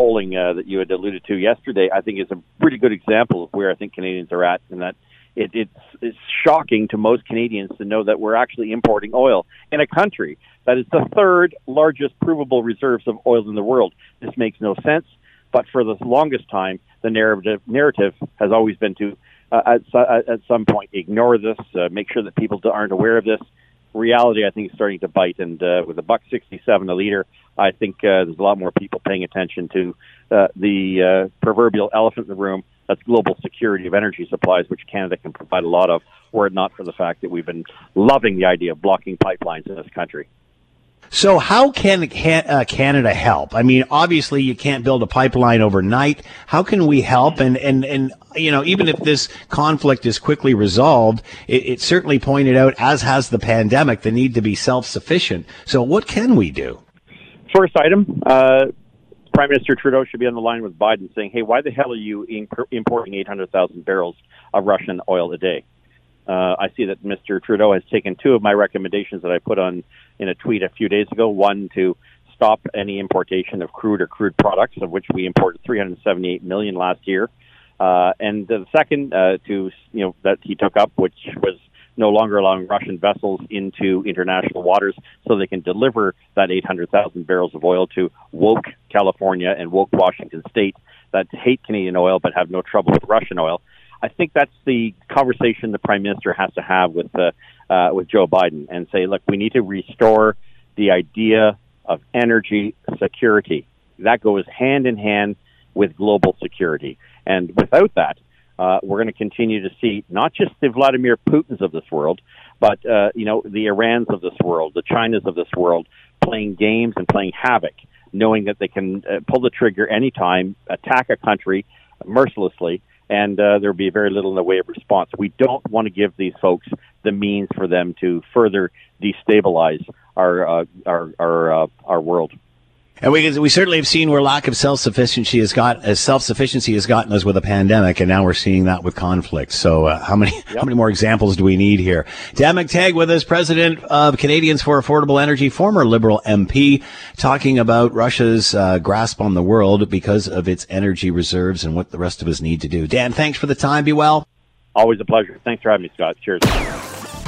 polling uh, that you had alluded to yesterday, I think is a pretty good example of where I think Canadians are at, and that it, it's, it's shocking to most Canadians to know that we're actually importing oil in a country that is the third largest provable reserves of oil in the world. This makes no sense, but for the longest time, the narrative narrative has always been to uh, at, at some point ignore this, uh, make sure that people aren't aware of this. Reality, I think, is starting to bite, and uh, with a buck sixty-seven a liter, I think uh, there's a lot more people paying attention to uh, the uh, proverbial elephant in the room. That's global security of energy supplies, which Canada can provide a lot of, were it not for the fact that we've been loving the idea of blocking pipelines in this country. So how can uh, Canada help? I mean, obviously you can't build a pipeline overnight. How can we help? And, and, and, you know, even if this conflict is quickly resolved, it, it certainly pointed out, as has the pandemic, the need to be self-sufficient. So what can we do? First item, uh, Prime Minister Trudeau should be on the line with Biden saying, "Hey, why the hell are you imp- importing 800,000 barrels of Russian oil a day?" Uh, I see that Mr. Trudeau has taken two of my recommendations that I put on in a tweet a few days ago. One to stop any importation of crude or crude products, of which we imported 378 million last year, uh, and the second uh, to you know that he took up, which was no longer allowing Russian vessels into international waters so they can deliver that 800,000 barrels of oil to woke California and woke Washington state that hate Canadian oil but have no trouble with Russian oil. I think that's the conversation the prime minister has to have with uh, uh, with Joe Biden and say, look, we need to restore the idea of energy security. That goes hand in hand with global security, and without that, uh, we're going to continue to see not just the Vladimir Putins of this world, but uh, you know the Irans of this world, the Chinas of this world, playing games and playing havoc, knowing that they can uh, pull the trigger anytime, attack a country mercilessly, and uh, there will be very little in the way of response. We don't want to give these folks the means for them to further destabilize our uh, our our, uh, our world. And we, we certainly have seen where lack of self-sufficiency has got, as self-sufficiency has gotten us with a pandemic, and now we're seeing that with conflict. So, uh, how many, yep. how many more examples do we need here? Dan McTeague with us, president of Canadians for Affordable Energy, former Liberal MP, talking about Russia's uh, grasp on the world because of its energy reserves and what the rest of us need to do. Dan, thanks for the time. Be well. Always a pleasure. Thanks for having me, Scott. Cheers.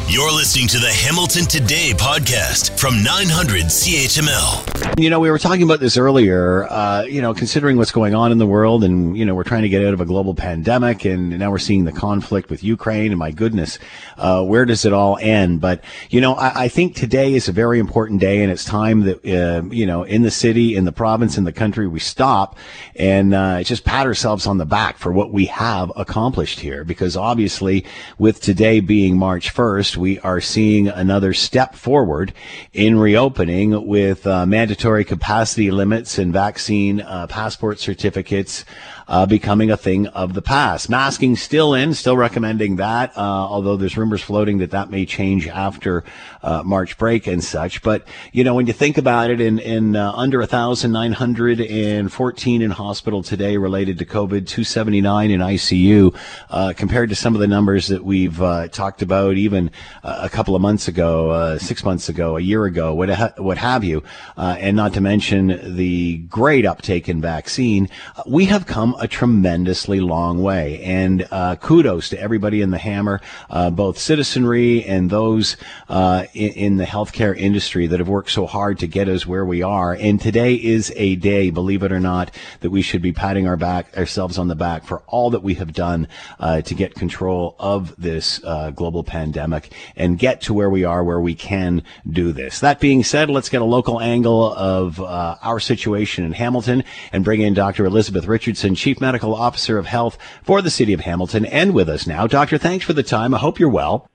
You're listening to the Hamilton Today podcast from 900 CHML. You know, we were talking about this earlier, uh, you know, considering what's going on in the world and, you know, we're trying to get out of a global pandemic and now we're seeing the conflict with Ukraine and my goodness, uh, where does it all end? But, you know, I, I, think today is a very important day and it's time that, uh, you know, in the city, in the province, in the country, we stop and, uh, just pat ourselves on the back for what we have accomplished here because obviously with today being March 1st, we are seeing another step forward in reopening with uh, mandatory capacity limits and vaccine uh, passport certificates uh, becoming a thing of the past. Masking still in, still recommending that, uh, although there's rumors floating that that may change after uh, March break and such. But you know, when you think about it, in in uh, under a thousand nine hundred and fourteen in hospital today related to COVID, two seventy nine in ICU, uh, compared to some of the numbers that we've uh, talked about even a couple of months ago, six months ago, a year ago, what ha- what have you, and not to mention the great uptake in vaccine, we have come a tremendously long way. And uh, kudos to everybody in the Hammer, uh, both citizenry and those uh, in, in, the healthcare industry that have worked so hard to get us where we are. And today is a day, believe it or not, that we should be patting our back ourselves on the back for all that we have done uh, to get control of this uh, global pandemic and get to where we are, where we can do this. That being said, let's get a local angle of uh, our situation in Hamilton and bring in Dr. Elizabeth Richardson, Chief Medical Officer of Health for the City of Hamilton, and with us now. Doctor, thanks for the time. I hope you're well.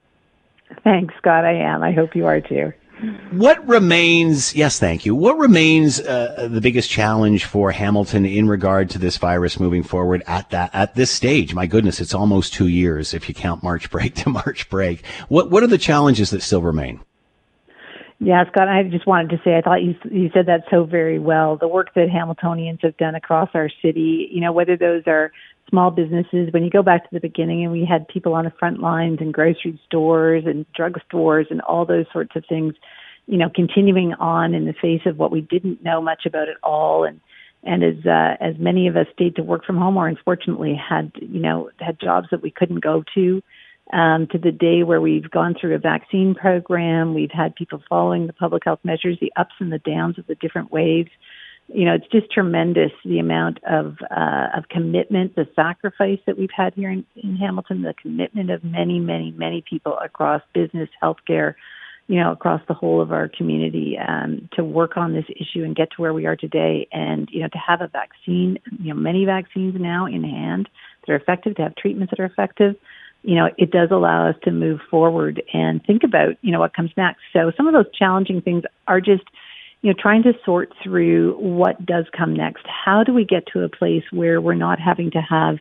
Thanks, Scott. I am. I hope you are too. What remains, yes, thank you. What remains uh, the biggest challenge for Hamilton in regard to this virus moving forward at that, at this stage? My goodness, it's almost two years if you count March break to March break. What, what are the challenges that still remain? Yeah, Scott, I just wanted to say I thought you you said that so very well. The work that Hamiltonians have done across our city, you know, whether those are small businesses, when you go back to the beginning and we had people on the front lines and grocery stores and drugstores and all those sorts of things, you know, continuing on in the face of what we didn't know much about at all and and as uh, as many of us stayed to work from home or unfortunately had you know had jobs that we couldn't go to um, to the day where we've gone through a vaccine program. We've had people following the public health measures, the ups and the downs of the different waves. You know, it's just tremendous the amount of uh, of commitment, the sacrifice that we've had here in, in Hamilton, the commitment of many, many, many people across business, healthcare, you know, across the whole of our community um, to work on this issue and get to where we are today. And, you know, to have a vaccine, you know, many vaccines now in hand that are effective, to have treatments that are effective you know, it does allow us to move forward and think about, you know, what comes next. So some of those challenging things are just, you know, trying to sort through what does come next. How do we get to a place where we're not having to have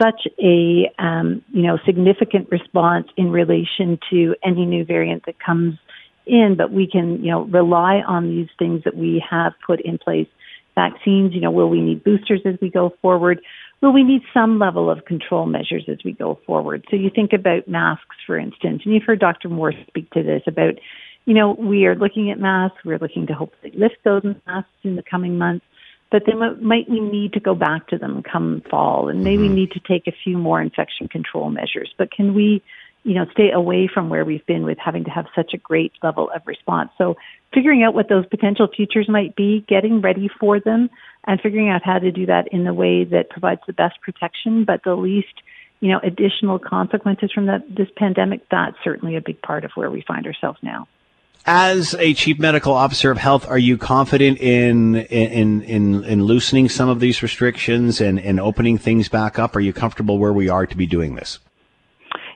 such a, um, you know, significant response in relation to any new variant that comes in, but we can, you know, rely on these things that we have put in place vaccines. You know, will we need boosters as we go forward? Will we need some level of control measures as we go forward? So you think about masks, for instance, and you've heard Dr. Moore speak to this about, you know, we are looking at masks. We're looking to hopefully lift those masks in the coming months. But then might we need to go back to them come fall and maybe mm-hmm. need to take a few more infection control measures. But can we you know, stay away from where we've been with having to have such a great level of response. So figuring out what those potential futures might be, getting ready for them, and figuring out how to do that in the way that provides the best protection, but the least, you know, additional consequences from that, this pandemic, that's certainly a big part of where we find ourselves now. As a chief medical officer of health, are you confident in in in, in loosening some of these restrictions and, and opening things back up? Are you comfortable where we are to be doing this?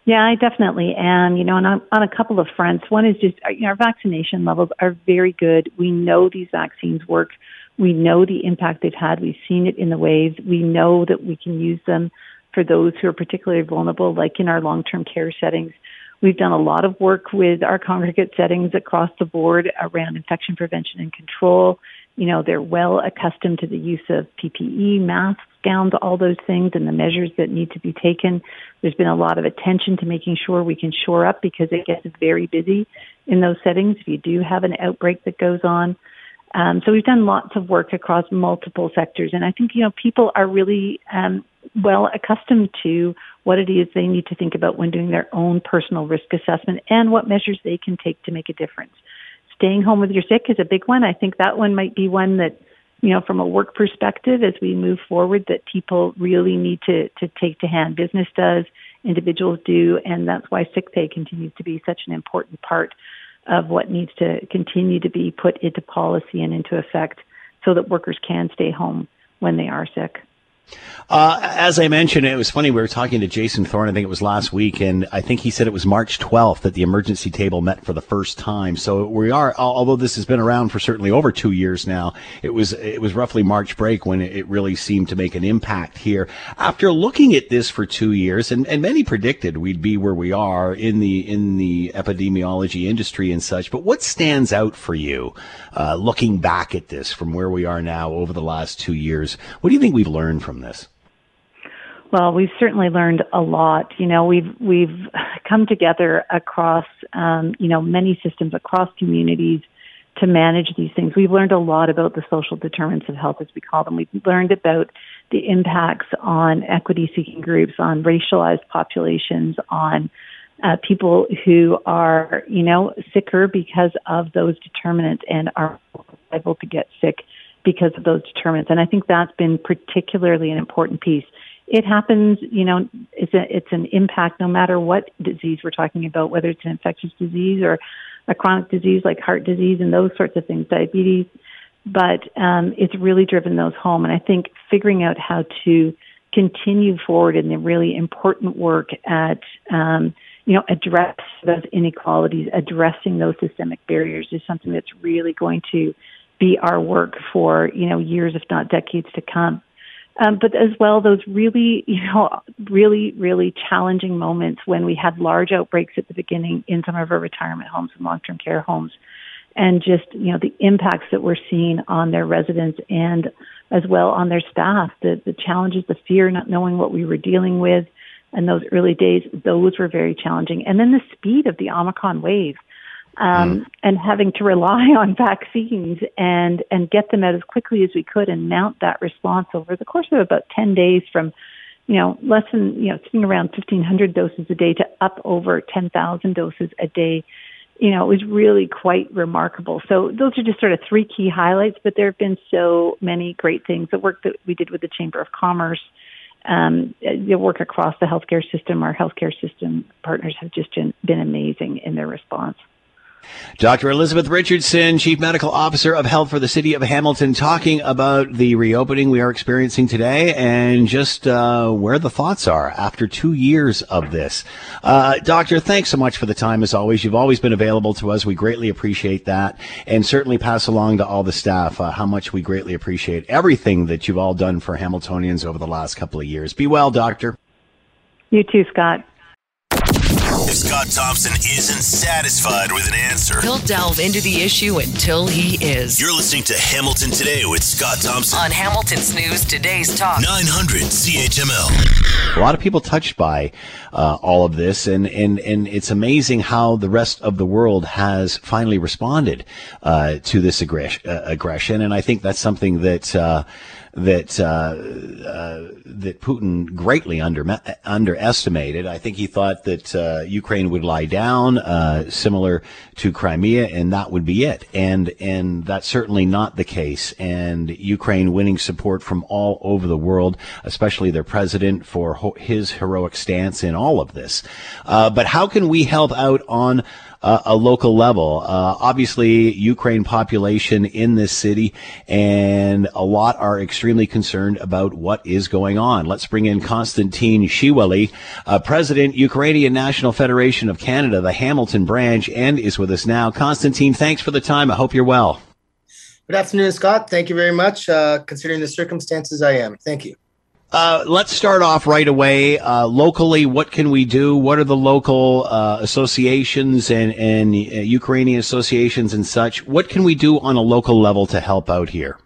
Yeah, I definitely am. You know, and on, on a couple of fronts. One is just uh, you know, our vaccination levels are very good. We know these vaccines work. We know the impact they've had. We've seen it in the waves. We know that we can use them for those who are particularly vulnerable, like in our long-term care settings. We've done a lot of work with our congregate settings across the board around infection prevention and control. You know, they're well accustomed to the use of PPE, masks, gowns, all those things, and the measures that need to be taken. There's been a lot of attention to making sure we can shore up because it gets very busy in those settings if you do have an outbreak that goes on. Um, so we've done lots of work across multiple sectors, and I think you know people are really um, well accustomed to what it is they need to think about when doing their own personal risk assessment and what measures they can take to make a difference. Staying home with your sick is a big one. I think that one might be one that you know, from a work perspective, as we move forward, that people really need to, to take to hand. Business does, individuals do, and that's why sick pay continues to be such an important part of what needs to continue to be put into policy and into effect so that workers can stay home when they are sick. Uh, as I mentioned, it was funny. We were talking to Jason Thorne, I think it was last week, and I think he said it was March 12th that the emergency table met for the first time. So we are, although this has been around for certainly over two years now, it was, it was roughly March break when it really seemed to make an impact here. After looking at this for two years, and, and many predicted we'd be where we are in the, in the epidemiology industry and such, but what stands out for you, uh, looking back at this from where we are now over the last two years? What do you think we've learned from this? Well, we've certainly learned a lot. You know, we've we've come together across um, you know many systems across communities to manage these things. We've learned a lot about the social determinants of health, as we call them. We've learned about the impacts on equity-seeking groups, on racialized populations, on uh, people who are, you know, sicker because of those determinants and are liable to get sick because of those determinants. And I think that's been particularly an important piece it happens, you know, it's a, it's an impact no matter what disease we're talking about, whether it's an infectious disease or a chronic disease like heart disease and those sorts of things, diabetes. But um, it's really driven those home. And I think figuring out how to continue forward in the really important work at, um, you know, address those inequalities, addressing those systemic barriers is something that's really going to be our work for, you know, years, if not decades to come. Um, but as well, those really, you know, really, really challenging moments when we had large outbreaks at the beginning in some of our retirement homes and long-term care homes, and just, you know, the impacts that we're seeing on their residents and as well on their staff, the, the challenges, the fear, not knowing what we were dealing with, and those early days, those were very challenging. And then the speed of the Omicron wave um, mm. and having to rely on vaccines and and get them out as quickly as we could and mount that response over the course of about 10 days from you know less than you know sitting around 1500 doses a day to up over 10,000 doses a day you know it was really quite remarkable. So those are just sort of three key highlights but there have been so many great things. The work that we did with the chamber of commerce um, the work across the healthcare system our healthcare system partners have just been, been amazing in their response Dr. Elizabeth Richardson, Chief Medical Officer of Health for the City of Hamilton, talking about the reopening we are experiencing today and just uh, where the thoughts are after two years of this. Uh, doctor, thanks so much for the time as always. You've always been available to us. We greatly appreciate that and certainly pass along to all the staff uh, how much we greatly appreciate everything that you've all done for Hamiltonians over the last couple of years. Be well, Doctor. You too, Scott. If Scott Thompson isn't satisfied with an answer. He'll delve into the issue until he is. You're listening to Hamilton Today with Scott Thompson on Hamilton's News Today's Talk 900 CHML. A lot of people touched by uh, all of this, and, and, and it's amazing how the rest of the world has finally responded uh, to this aggress- uh, aggression. And I think that's something that uh, that uh, uh, that Putin greatly under, underestimated. I think he thought that uh, Ukraine would lie down, uh, similar to Crimea, and that would be it. And and that's certainly not the case. And Ukraine winning support from all over the world, especially their president for ho- his heroic stance in all of this. Uh, but how can we help out on uh, a local level. Uh, obviously, Ukraine population in this city, and a lot are extremely concerned about what is going on. Let's bring in Konstantyn Sheweli, uh, President, Ukrainian National Federation of Canada, the Hamilton branch, and is with us now. Konstantyn, thanks for the time. I hope you're well. Good afternoon, Scott. Thank you very much. Uh, considering the circumstances, I am. Thank you. Uh, let's start off right away. Uh, locally, what can we do? What are the local uh, associations and, and uh, Ukrainian associations and such? What can we do on a local level to help out here?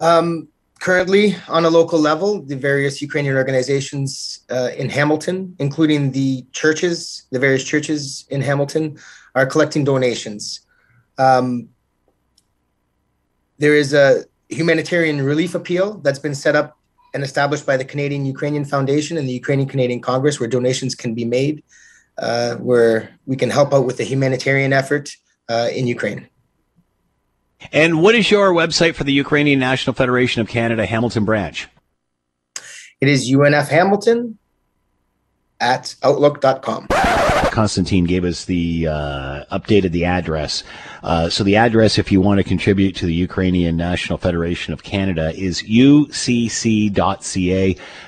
Um, currently, on a local level, the various Ukrainian organizations uh, in Hamilton, including the churches, the various churches in Hamilton, are collecting donations. Um, there is a humanitarian relief appeal that's been set up and established by the Canadian Ukrainian Foundation and the Ukrainian Canadian Congress, where donations can be made, uh, where we can help out with the humanitarian effort uh, in Ukraine. And what is your website for the Ukrainian National Federation of Canada Hamilton branch? It is UNF Hamilton at outlook.com. Konstantyn gave us the uh, updated the address. Uh, so the address, if you want to contribute to the Ukrainian National Federation of Canada, is ucc.ca.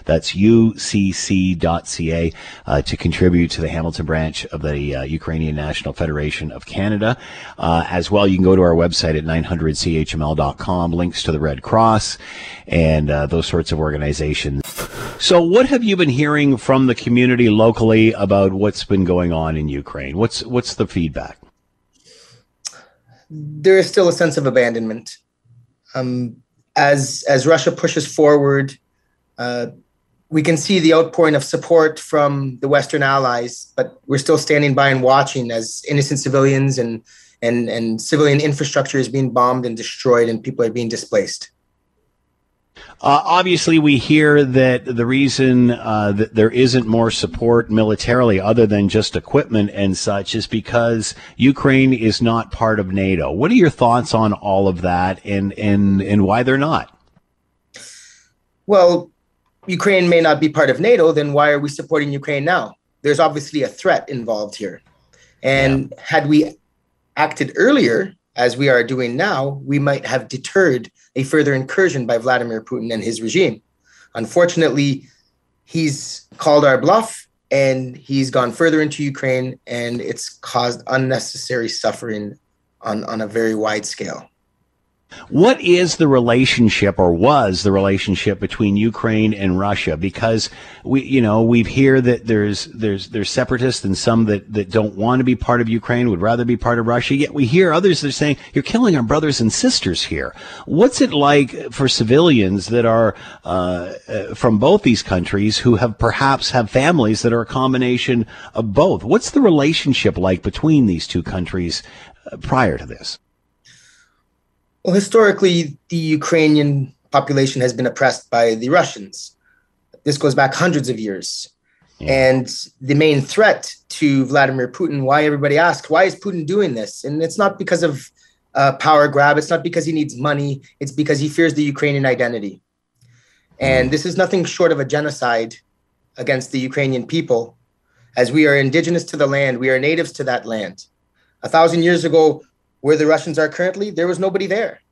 That's ucc.ca uh, to contribute to the Hamilton branch of the uh, Ukrainian National Federation of Canada. Uh, as well, you can go to our website at 900chml.com. Links to the Red Cross and uh, those sorts of organizations. So, what have you been hearing from the community locally about what's been going on in Ukraine? What's what's the feedback? There is still a sense of abandonment. Um, as as Russia pushes forward, uh, we can see the outpouring of support from the Western allies, but we're still standing by and watching as innocent civilians and and and civilian infrastructure is being bombed and destroyed, and people are being displaced. Uh, obviously, we hear that the reason uh, that there isn't more support militarily, other than just equipment and such, is because Ukraine is not part of NATO. What are your thoughts on all of that, and and and why they're not? Well, Ukraine may not be part of NATO. Then why are we supporting Ukraine now? There's obviously a threat involved here, and yeah. had we acted earlier, as we are doing now, we might have deterred a further incursion by Vladimir Putin and his regime. Unfortunately, he's called our bluff and he's gone further into Ukraine and it's caused unnecessary suffering on, on a very wide scale. What is the relationship or was the relationship between Ukraine and Russia? Because we, you know, we hear that there's, there's, there's separatists and some that, that don't want to be part of Ukraine, would rather be part of Russia. Yet we hear others that are saying, you're killing our brothers and sisters here. What's it like for civilians that are, uh, uh, from both these countries who have perhaps have families that are a combination of both? What's the relationship like between these two countries uh, prior to this? Well, historically, the Ukrainian population has been oppressed by the Russians. This goes back hundreds of years. And the main threat to Vladimir Putin, why everybody asks, why is Putin doing this? And it's not because of uh, power grab, it's not because he needs money, it's because he fears the Ukrainian identity. And this is nothing short of a genocide against the Ukrainian people, as we are indigenous to the land, we are natives to that land. A thousand years ago, where the Russians are currently, there was nobody there.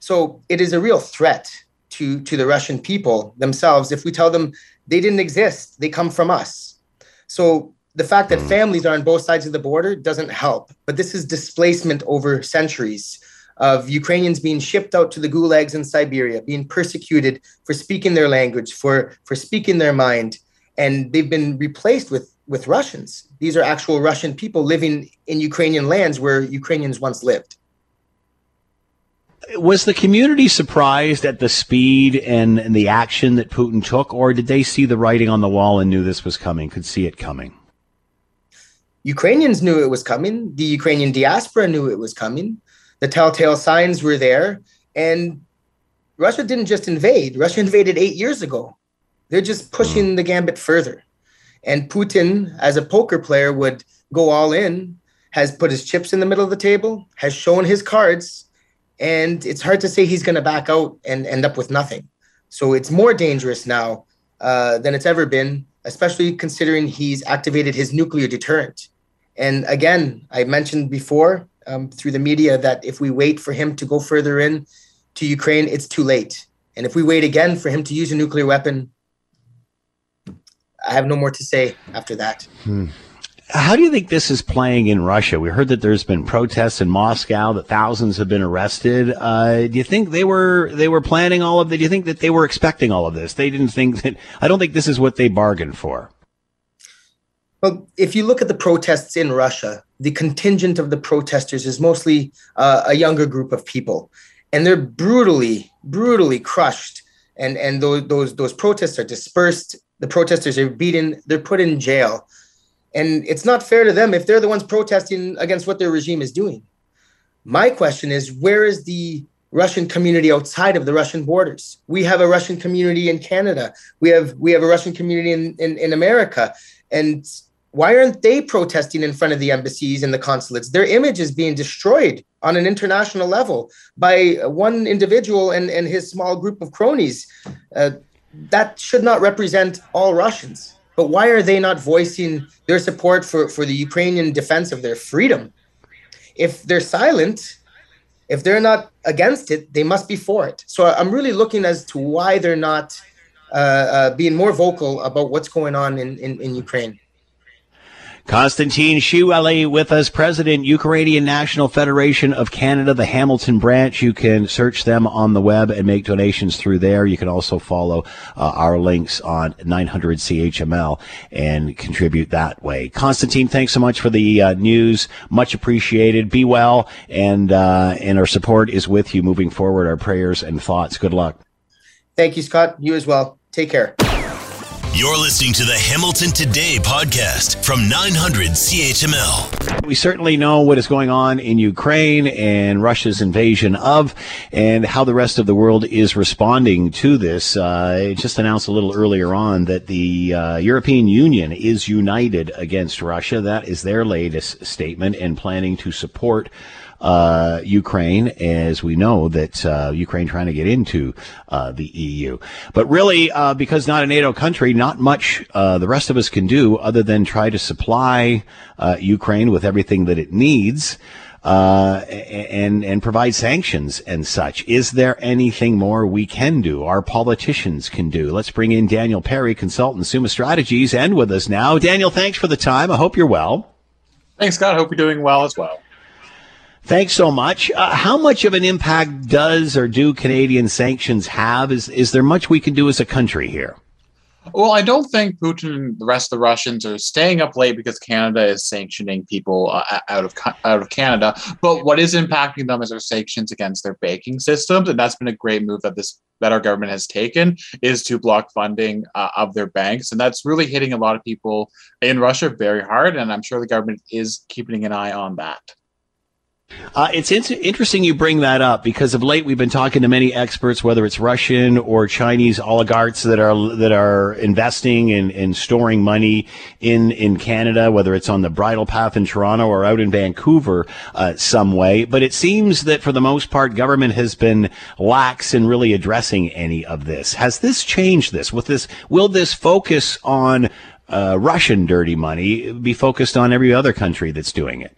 So it is a real threat to, to the Russian people themselves if we tell them they didn't exist, they come from us. So the fact that hmm. families are on both sides of the border doesn't help. But this is displacement over centuries of Ukrainians being shipped out to the gulags in Siberia, being persecuted for speaking their language, for, for speaking their mind. and they've been replaced with with Russians. These are actual Russian people living in Ukrainian lands where Ukrainians once lived. Was the community surprised at the speed and, and, the action that Putin took, or did they see the writing on the wall and knew this was coming, could see it coming? Ukrainians knew it was coming. The Ukrainian diaspora knew it was coming. The telltale signs were there. And Russia didn't just invade, Russia invaded eight years ago. They're just pushing mm. the gambit further. And Putin, as a poker player, would go all in, has put his chips in the middle of the table, has shown his cards, and it's hard to say he's going to back out and end up with nothing. So it's more dangerous now uh, than it's ever been, especially considering he's activated his nuclear deterrent. And again, I mentioned before um, through the media that if we wait for him to go further in to Ukraine, it's too late. And if we wait again for him to use a nuclear weapon, have no more to say after that. Hmm. How do you think this is playing in Russia? We heard that there's been protests in Moscow, that thousands have been arrested. Uh, do you think they were they were planning all of that? Do you think that they were expecting all of this? They didn't think that. I don't think this is what they bargained for. Well, if you look at the protests in Russia, the contingent of the protesters is mostly uh, a younger group of people, and they're brutally, brutally crushed. And and those those those protests are dispersed. The protesters are beaten. They're put in jail, and it's not fair to them if they're the ones protesting against what their regime is doing. My question is, where is the Russian community outside of the Russian borders. We have a Russian community in Canada. We have we have a Russian community in, in, in America. And why aren't they protesting in front of the embassies and the consulates? Their image is being destroyed on an international level by one individual and, and his small group of cronies. Uh, that should not represent all Russians. But why are they not voicing their support for, for the Ukrainian defense of their freedom? If they're silent, if they're not against it, they must be for it. So I'm really looking as to why they're not uh, uh, being more vocal about what's going on in, in, in Ukraine. Konstantyn Sheweli with us, President, Ukrainian National Federation of Canada, the Hamilton branch. You can search them on the web and make donations through there. You can also follow uh, our links on 900 CHML and contribute that way. Konstantyn, thanks so much for the uh, news. Much appreciated. Be well, and uh, and our support is with you moving forward. Our prayers and thoughts. Good luck. Thank you, Scott. You as well. Take care. You're listening to the Hamilton Today podcast from 900 CHML. We certainly know what is going on in Ukraine and Russia's invasion of, and how the rest of the world is responding to this. Uh, just announced a little earlier on that the uh, European Union is united against Russia. That is their latest statement and planning to support uh, Ukraine, as we know that uh, Ukraine trying to get into uh, the EU. But really, uh, because not a NATO country, not much uh, the rest of us can do other than try to supply uh, Ukraine with everything that it needs. and and provide sanctions and such. Is there anything more we can do? Our politicians can do. Let's bring in Daniel Perry, consultant, Summa Strategies, and with us now. Daniel, thanks for the time. I hope you're well. Thanks, Scott. I hope you're doing well as well. Thanks so much. Uh, how much of an impact does or do Canadian sanctions have? Is is there much we can do as a country here? Well, I don't think Putin and the rest of the Russians are staying up late because Canada is sanctioning people uh, out of out of Canada. But what is impacting them is our sanctions against their banking systems, and that's been a great move that this that our government has taken is to block funding uh, of their banks, and that's really hitting a lot of people in Russia very hard. And I'm sure the government is keeping an eye on that. Uh, it's in- interesting you bring that up because of late we've been talking to many experts, whether it's Russian or Chinese oligarchs that are that are investing and, and storing money in in Canada, whether it's on the bridle path in Toronto or out in Vancouver, uh, some way. But it seems that for the most part, government has been lax in really addressing any of this. Has this changed this? With this, will this focus on uh, Russian dirty money be focused on every other country that's doing it?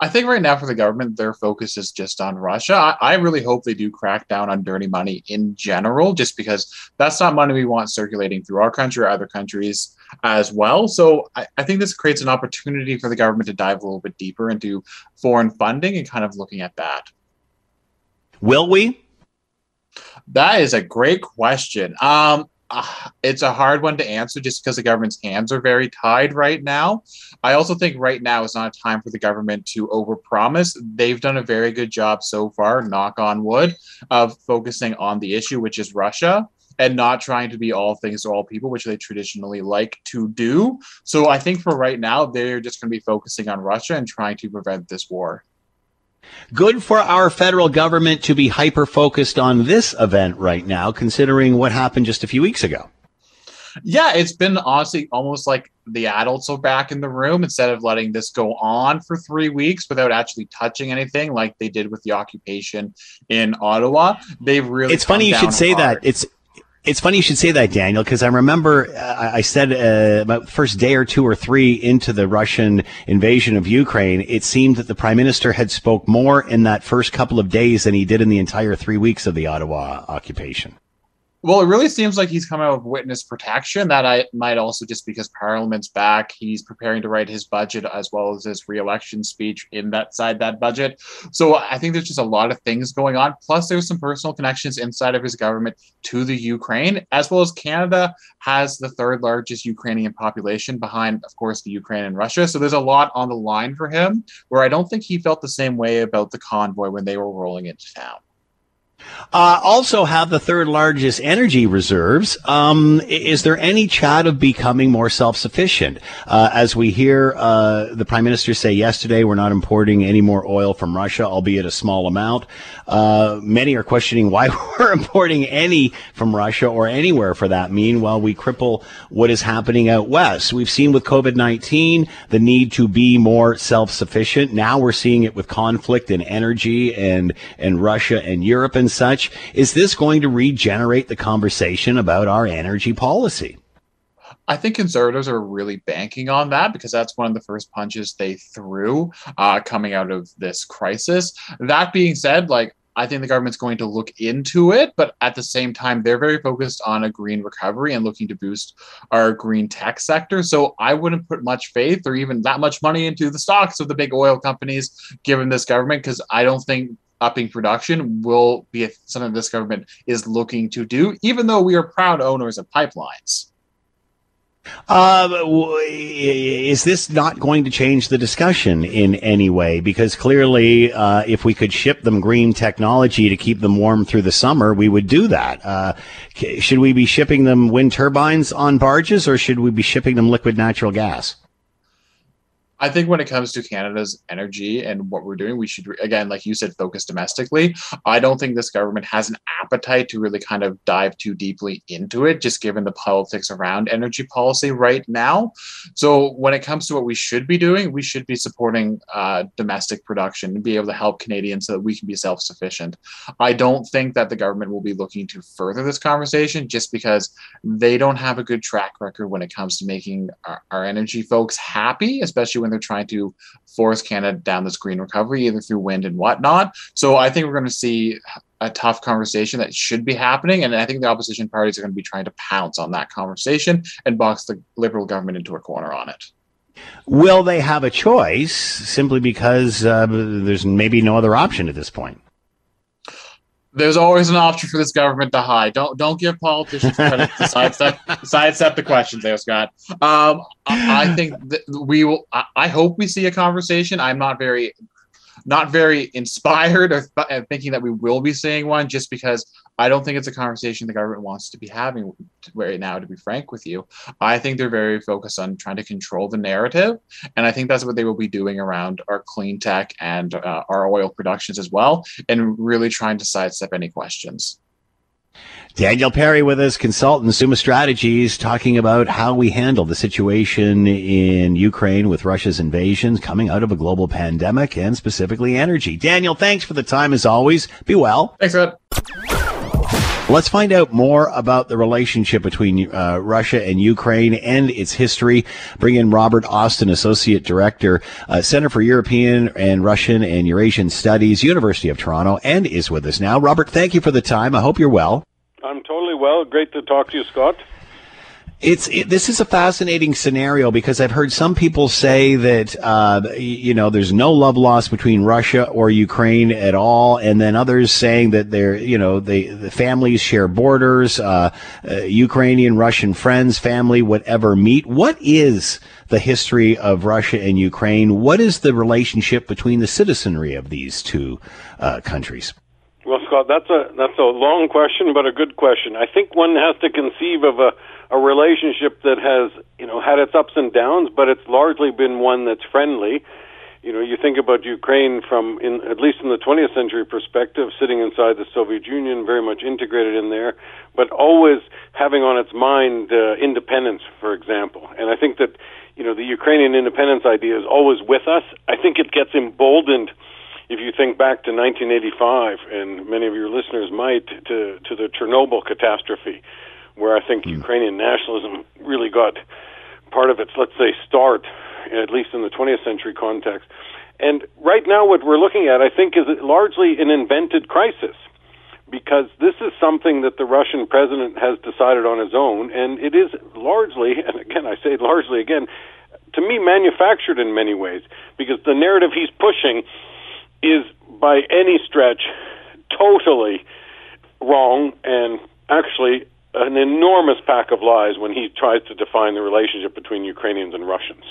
I think right now for the government, their focus is just on Russia. I, I, really hope they do crack down on dirty money in general, just because that's not money we want circulating through our country or other countries as well. So I, I think this creates an opportunity for the government to dive a little bit deeper into foreign funding and kind of looking at that. Will we? That is a great question. Um, uh, it's a hard one to answer just because the government's hands are very tied right now. I also think right now is not a time for the government to overpromise. They've done a very good job so far, knock on wood, of focusing on the issue, which is Russia and not trying to be all things to all people, which they traditionally like to do. So I think for right now, they're just going to be focusing on Russia and trying to prevent this war. Good for our federal government to be hyper focused on this event right now, considering what happened just a few weeks ago. Yeah, it's been honestly almost like the adults are back in the room instead of letting this go on for three weeks without actually touching anything like they did with the occupation in Ottawa. They've really. It's funny you should say hard. that. It's it's funny you should say that, Daniel, because I remember uh, I said uh, first day or two or three into the Russian invasion of Ukraine, it seemed that the prime minister had spoke more in that first couple of days than he did in the entire three weeks of the Ottawa occupation. Well, it really seems like he's come out of witness protection. That I might also just because Parliament's back. He's preparing to write his budget as well as his re-election speech in that side that budget. So I think there's just a lot of things going on. Plus, there's some personal connections inside of his government to the Ukraine, as well as Canada has the third largest Ukrainian population behind, of course, the Ukraine and Russia. So there's a lot on the line for him. Where I don't think he felt the same way about the convoy when they were rolling into town. Uh, also have the third largest energy reserves. Um, is there any chat of becoming more self-sufficient? Uh, as we hear uh, the prime minister say yesterday, we're not importing any more oil from Russia, albeit a small amount. Uh, many are questioning why we're importing any from Russia or anywhere for that Meanwhile, we cripple what is happening out west. We've seen with COVID-19 the need to be more self-sufficient. Now we're seeing it with conflict and energy and, and Russia and Europe and such. Is this going to regenerate the conversation about our energy policy? I think conservatives are really banking on that because that's one of the first punches they threw uh, coming out of this crisis. That being said, like I think the government's going to look into it, but at the same time, they're very focused on a green recovery and looking to boost our green tech sector. So I wouldn't put much faith or even that much money into the stocks of the big oil companies given this government because I don't think upping production will be something this government is looking to do, even though we are proud owners of pipelines. Uh, is this not going to change the discussion in any way? Because clearly, uh, if we could ship them green technology to keep them warm through the summer, we would do that. Uh, should we be shipping them wind turbines on barges, or should we be shipping them liquid natural gas? I think when it comes to Canada's energy and what we're doing, we should, again, like you said, focus domestically. I don't think this government has an appetite to really kind of dive too deeply into it, just given the politics around energy policy right now. So when it comes to what we should be doing, we should be supporting uh, domestic production and be able to help Canadians so that we can be self sufficient. I don't think that the government will be looking to further this conversation just because they don't have a good track record when it comes to making our, our energy folks happy, especially when when they're trying to force Canada down this green recovery, either through wind and whatnot. So I think we're going to see a tough conversation that should be happening. And I think the opposition parties are going to be trying to pounce on that conversation and box the Liberal government into a corner on it. Will they have a choice simply because uh, there's maybe no other option at this point? There's always an option for this government to hide. Don't don't give politicians credit to sidestep sidestep the questions there, Scott. Um, I, I, think we will. I, I, hope we see a conversation. I'm not very not very inspired or th- thinking that we will be seeing one, just because I don't think it's a conversation the government wants to be having right now, to be frank with you. I think they're very focused on trying to control the narrative. And I think that's what they will be doing around our clean tech and uh, our oil productions as well, and really trying to sidestep any questions. Daniel Perry with us, consultant, Summa Strategies, talking about how we handle the situation in Ukraine with Russia's invasion coming out of a global pandemic and specifically energy. Daniel, thanks for the time as always. Be well. Thanks, Ed. Let's find out more about the relationship between uh, Russia and Ukraine and its history. Bring in Robert Austin, Associate Director, uh, Center for European and Russian and Eurasian Studies, University of Toronto, and is with us now. Robert, thank you for the time. I hope you're well. I'm totally well. Great to talk to you, Scott. It's it, this is a fascinating scenario because I've heard some people say that uh, you know there's no love lost between Russia or Ukraine at all, and then others saying that they're you know they the families share borders, uh, uh, Ukrainian Russian friends, family, whatever meet. What is the history of Russia and Ukraine? What is the relationship between the citizenry of these two uh, countries? Well, Scott, that's a that's a long question, but a good question. I think one has to conceive of a a relationship that has you know had its ups and downs, but it's largely been one that's friendly. You know, you think about Ukraine from in at least in the 20th century perspective, sitting inside the Soviet Union, very much integrated in there, but always having on its mind uh, independence, for example. And I think that you know the Ukrainian independence idea is always with us. I think it gets emboldened if you think back to 1985, and many of your listeners might, to to the Chernobyl catastrophe where I think mm. Ukrainian nationalism really got part of its, let's say, start, at least in the 20th century context. And right now, what we're looking at, I think, is largely an invented crisis because this is something that the Russian president has decided on his own, and it is largely, and again, I say largely again, to me, manufactured in many ways because the narrative he's pushing is, by any stretch, totally wrong and actually an enormous pack of lies when he tries to define the relationship between Ukrainians and Russians.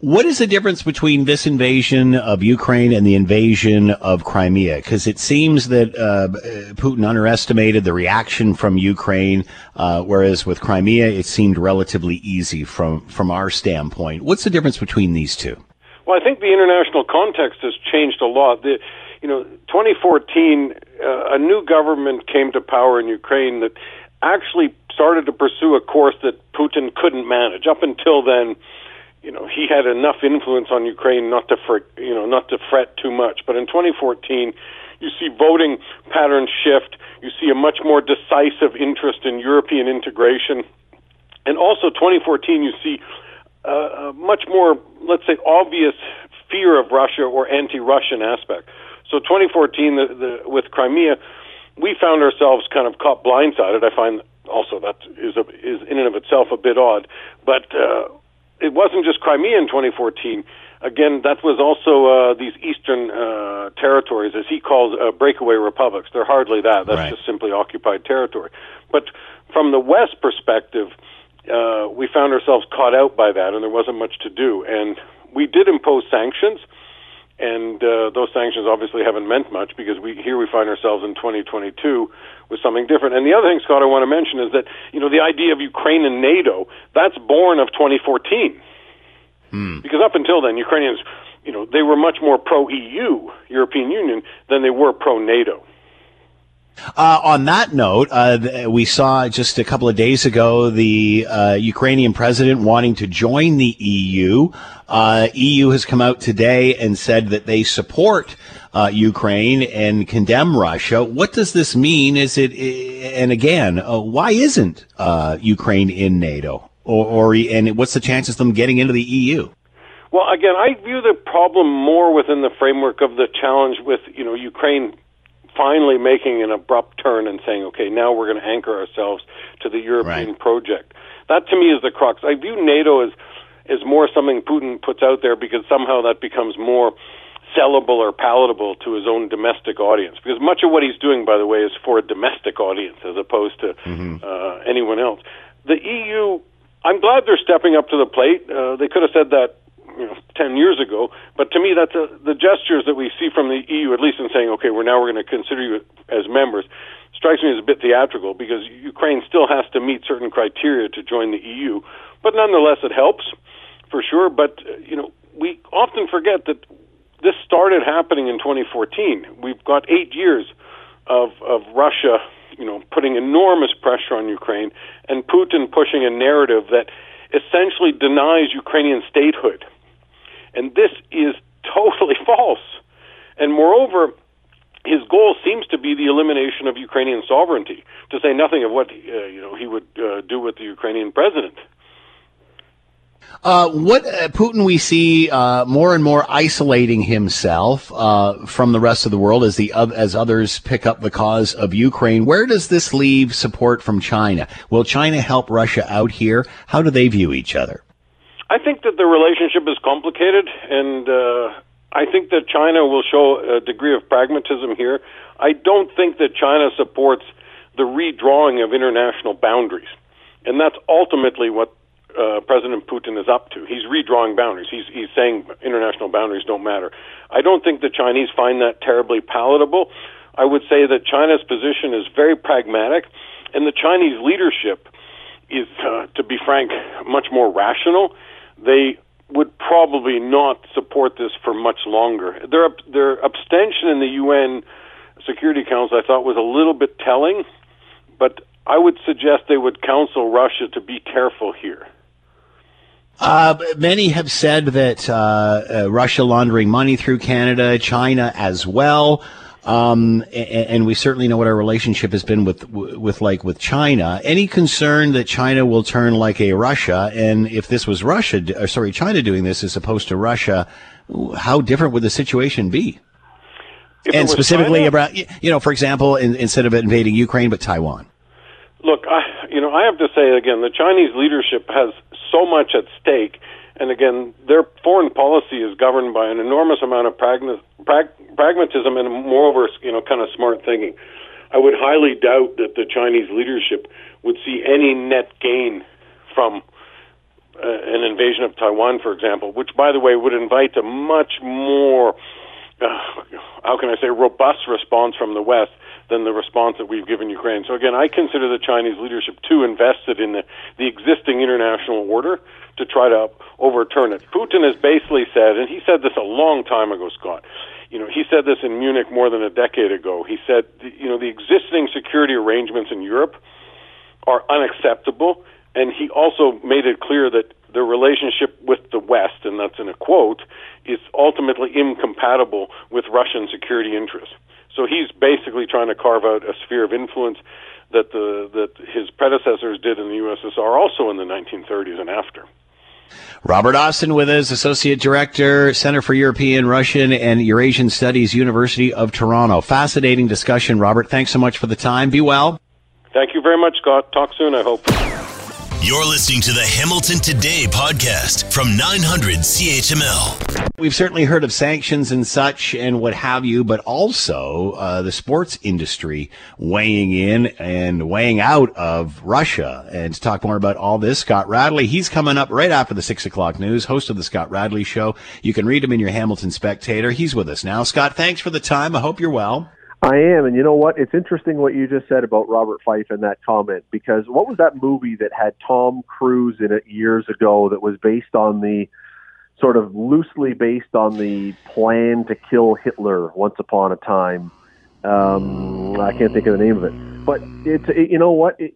What is the difference between this invasion of Ukraine and the invasion of Crimea? Because it seems that uh, Putin underestimated the reaction from Ukraine, uh, whereas with Crimea it seemed relatively easy from from our standpoint. What's the difference between these two? Well, I think the international context has changed a lot. The, you know, 2014, uh, a new government came to power in Ukraine that actually started to pursue a course that Putin couldn't manage. Up until then, you know, he had enough influence on Ukraine not to, fr- you know, not to fret too much. But in 2014, you see voting patterns shift. You see a much more decisive interest in European integration, and also 2014, you see uh, a much more, let's say, obvious fear of Russia or anti-Russian aspect. So 2014, the, the, with Crimea, we found ourselves kind of caught blindsided. I find also that is a, is in and of itself a bit odd, but uh, it wasn't just Crimea in 2014. Again, that was also uh, these eastern uh, territories, as he calls uh, breakaway republics. They're hardly that. That's right. just simply occupied territory. But from the West perspective, uh, we found ourselves caught out by that, and there wasn't much to do. And we did impose sanctions and uh, those sanctions obviously haven't meant much because we here we find ourselves in 2022 with something different. And the other thing, Scott, I want to mention is that you know the idea of Ukraine and NATO that's born of 2014 hmm. because up until then Ukrainians you know they were much more pro EU European Union than they were pro NATO. Uh, on that note, uh, we saw just a couple of days ago the uh, Ukrainian president wanting to join the EU. Uh, EU has come out today and said that they support uh, Ukraine and condemn Russia. What does this mean? Is it, and again, uh, why isn't Ukraine in NATO? Or, or, and what's the chances of them getting into the EU? Well, again, I view the problem more within the framework of the challenge with, you know, Ukraine finally making an abrupt turn and saying, okay, now we're going to anchor ourselves to the European right. project. That to me is the crux. I view NATO as is more something Putin puts out there because somehow that becomes more sellable or palatable to his own domestic audience. Because much of what he's doing, by the way, is for a domestic audience as opposed to mm-hmm. uh, anyone else. The EU, I'm glad they're stepping up to the plate. Uh, they could have said that you know, 10 years ago. But to me, that's a, the gestures that we see from the EU, at least in saying, okay, we're now we're going to consider you as members, strikes me as a bit theatrical because Ukraine still has to meet certain criteria to join the EU. But nonetheless, it helps for sure. But, uh, you know, we often forget that this started happening in 2014. We've got eight years of, of Russia, you know, putting enormous pressure on Ukraine and Putin pushing a narrative that essentially denies Ukrainian statehood and this is totally false. And moreover, his goal seems to be the elimination of Ukrainian sovereignty, to say nothing of what uh, you know he would uh, do with the Ukrainian president. Uh, what uh, Putin we see uh, more and more isolating himself uh, from the rest of the world as the as others pick up the cause of Ukraine. Where does this leave support from China? Will China help Russia out here? How do they view each other? I think that the relationship is complicated, and uh, I think that China will show a degree of pragmatism here. I don't think that China supports the redrawing of international boundaries, and that's ultimately what uh, President Putin is up to. He's redrawing boundaries. He's he's saying international boundaries don't matter. I don't think the Chinese find that terribly palatable. I would say that China's position is very pragmatic, and the Chinese leadership is, uh, to be frank, much more rational. They would probably not support this for much longer. Their their abstention in the UN Security Council, I thought, was a little bit telling, but I would suggest they would counsel Russia to be careful here. Uh, many have said that uh, uh, Russia laundering money through Canada, China as well. Um, and, and, we certainly know what our relationship has been with, with like with China. Any concern that China will turn like a Russia? And if this was Russia, or sorry, China doing this as opposed to Russia, how different would the situation be? If and specifically China, about, you know, for example, in, instead of invading Ukraine, but Taiwan. Look, I, you know, I have to say again, the Chinese leadership has so much at stake. And again, their foreign policy is governed by an enormous amount of pragma- prag- pragmatism and, moreover, you know, kind of smart thinking. I would highly doubt that the Chinese leadership would see any net gain from uh, an invasion of Taiwan, for example, which, by the way, would invite a much more, uh, how can I say, robust response from the West than the response that we've given Ukraine. So again, I consider the Chinese leadership too invested in the, the existing international order to try to overturn it. Putin has basically said, and he said this a long time ago, Scott. You know, he said this in Munich more than a decade ago. He said, you know, the existing security arrangements in Europe are unacceptable, and he also made it clear that the relationship with the West, and that's in a quote, is ultimately incompatible with Russian security interests. So he's basically trying to carve out a sphere of influence that the that his predecessors did in the USSR, also in the 1930s and after. Robert Austin with us, Associate Director, Center for European, Russian, and Eurasian Studies, University of Toronto. Fascinating discussion, Robert. Thanks so much for the time. Be well. Thank you very much, Scott. Talk soon, I hope. You're listening to the Hamilton Today podcast from 900 CHML. We've certainly heard of sanctions and such and what have you, but also uh, the sports industry weighing in and weighing out of Russia. And to talk more about all this, Scott Radley, he's coming up right after the six o'clock news, host of the Scott Radley Show. You can read him in your Hamilton Spectator. He's with us now. Scott, thanks for the time. I hope you're well. I am, and you know what? It's interesting what you just said about Robert Fife and that comment because what was that movie that had Tom Cruise in it years ago that was based on the sort of loosely based on the plan to kill Hitler once upon a time? Um, I can't think of the name of it, but it's it, you know what? It,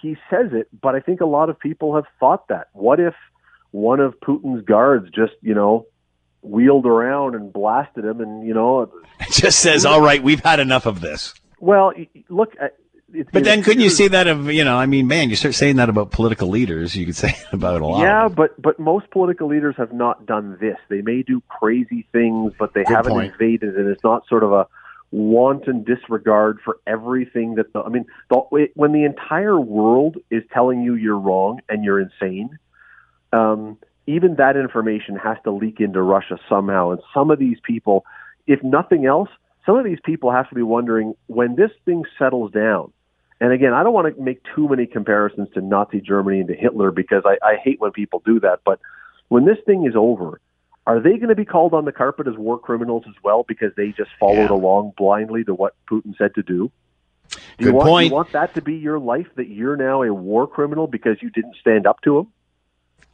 he says it, but I think a lot of people have thought that. What if one of Putin's guards just you know wheeled around and blasted him, and you know, it just says, "All right, we've had enough of this." Well, look. It, but then, couldn't you say that of you know? I mean, man, you start saying that about political leaders. You could say it about a lot. Yeah, but but most political leaders have not done this. They may do crazy things, but they Good haven't point. invaded, and it's not sort of a wanton disregard for everything that the, I mean, the, when the entire world is telling you you're wrong and you're insane, um, even that information has to leak into Russia somehow. And some of these people, if nothing else, some of these people have to be wondering when this thing settles down. And again, I don't want to make too many comparisons to Nazi Germany and to Hitler because I, I hate when people do that. But when this thing is over, are they going to be called on the carpet as war criminals as well because they just followed yeah. along blindly to what Putin said to do? Do Good you want, point. Do you want that to be your life that you're now a war criminal because you didn't stand up to him?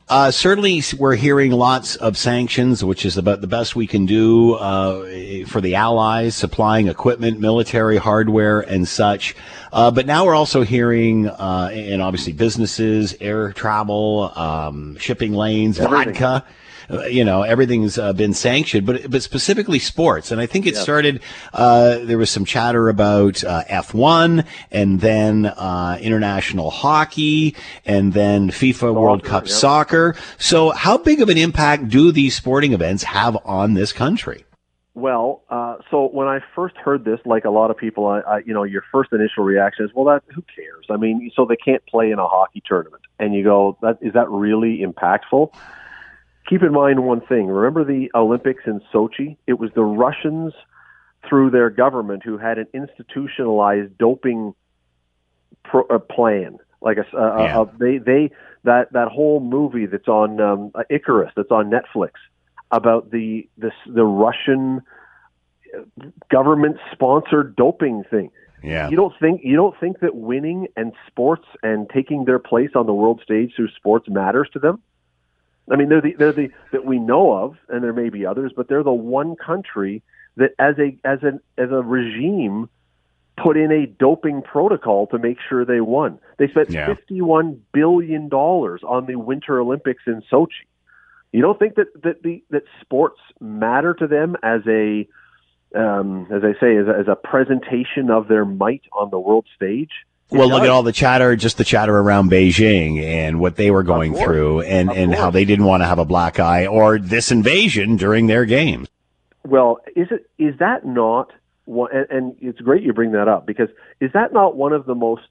Uh, certainly, we're hearing lots of sanctions, which is about the best we can do uh, for the Allies, supplying equipment, military hardware, and such. Uh, but now we're also hearing, uh, and obviously businesses, air travel, um, shipping lanes, Everything. vodka. Uh, you know, everything's uh, been sanctioned, but but specifically sports. And I think it started. Uh, there was some chatter about uh, F1, and then uh, international hockey, and then FIFA World Cup yep. soccer. So, how big of an impact do these sporting events have on this country? Well, uh, so when I first heard this, like a lot of people, I, I, you know, your first initial reaction is, well, that who cares? I mean, so they can't play in a hockey tournament, and you go, that is that really impactful? Keep in mind one thing. Remember the Olympics in Sochi? It was the Russians through their government who had an institutionalized doping pro, uh, plan. Like a, uh, Yeah. uh, they they that that whole movie that's on um, Icarus that's on Netflix about the this the Russian government sponsored doping thing. Yeah. You don't think you don't think that winning and sports and taking their place on the world stage through sports matters to them? I mean, they're the they're the that we know of, and there may be others, but they're the one country that, as a as an as a regime, put in a doping protocol to make sure they won. They spent Yeah. fifty one billion dollars on the Winter Olympics in Sochi. You don't think that that the that sports matter to them as a um, as I say, as a, as a presentation of their might on the world stage? Well, look at all the chatter, just the chatter around Beijing and what they were going through, and and how they didn't want to have a black eye or this invasion during their games. Well, is it is that not one? And, and it's great you bring that up because is that not one of the most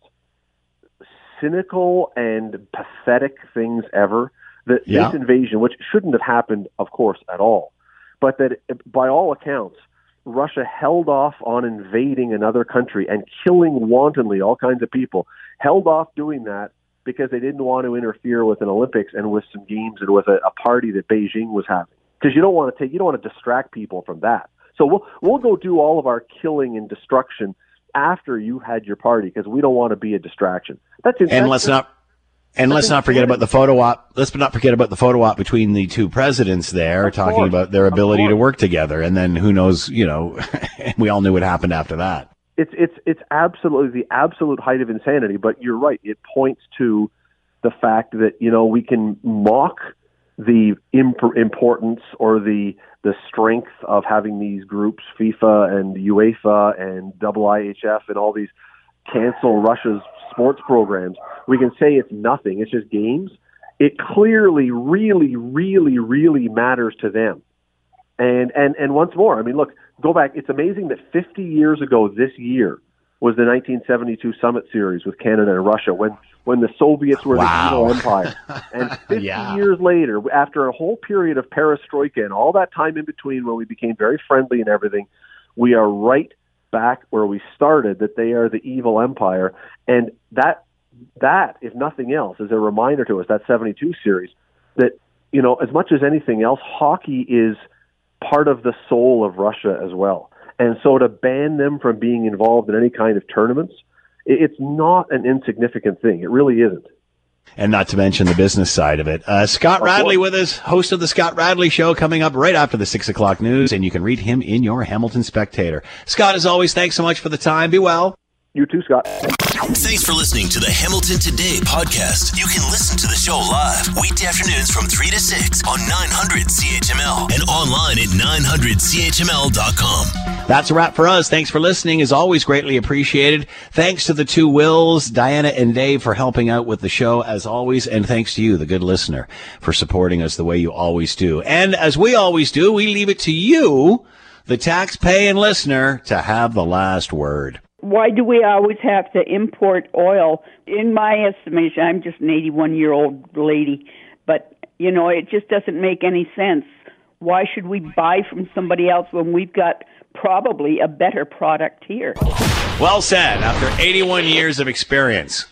cynical and pathetic things ever? That Yeah. this invasion, which shouldn't have happened, of course, at all, but that by all accounts, Russia held off on invading another country and killing wantonly all kinds of people. Held off doing that because they didn't want to interfere with an Olympics and with some games and with a, a party that Beijing was having. Because you don't want to take, you don't want to distract people from that. So we'll we'll go do all of our killing and destruction after you had your party because we don't want to be a distraction. That's And that's- let's not and let's not forget about the photo op. Let's not forget about the photo op between the two presidents there, talking course. about their ability to work together. And then who knows? You know, we all knew what happened after that. it's it's it's absolutely the absolute height of insanity. But you're right; it points to the fact that you know we can mock the imp- importance or the the strength of having these groups, FIFA and UEFA and IIHF and all these cancel Russia's sports programs. We can say it's nothing; it's just games. It clearly, really, really, really matters to them. And and and once more, I mean, look, go back. It's amazing that 50 years ago this year was the 1972 Summit Series with Canada and Russia when when the Soviets were Wow. the evil empire. And 50 Yeah. years later, after a whole period of perestroika and all that time in between when we became very friendly and everything, we are right back where we started. That they are the evil empire, and that that, if nothing else, is a reminder to us that 72 series that you know as much as anything else, hockey is part of the soul of Russia as well. And so to ban them from being involved in any kind of tournaments, it's not an insignificant thing. It really isn't. And not to mention the business side of it. Uh, Scott Radley with us, host of the Scott Radley Show, coming up right after the six o'clock news, and you can read him in your Hamilton Spectator. Scott, as always, thanks so much for the time. Be well. You too, Scott. Thanks for listening to the Hamilton Today podcast. You can listen to the show live weekday afternoons from 3 to 6 on 900 CHML and online at 900CHML.com. That's a wrap for us. Thanks for listening. As always, greatly appreciated. Thanks to the two Wills, Diana and Dave, for helping out with the show as always. And thanks to you, the good listener, for supporting us the way you always do. And as we always do, we leave it to you, the tax-paying listener, to have the last word. Why do we always have to import oil? In my estimation, I'm just an 81 year old lady, but you know, it just doesn't make any sense. Why should we buy from somebody else when we've got probably a better product here? Well said. After 81 years of experience.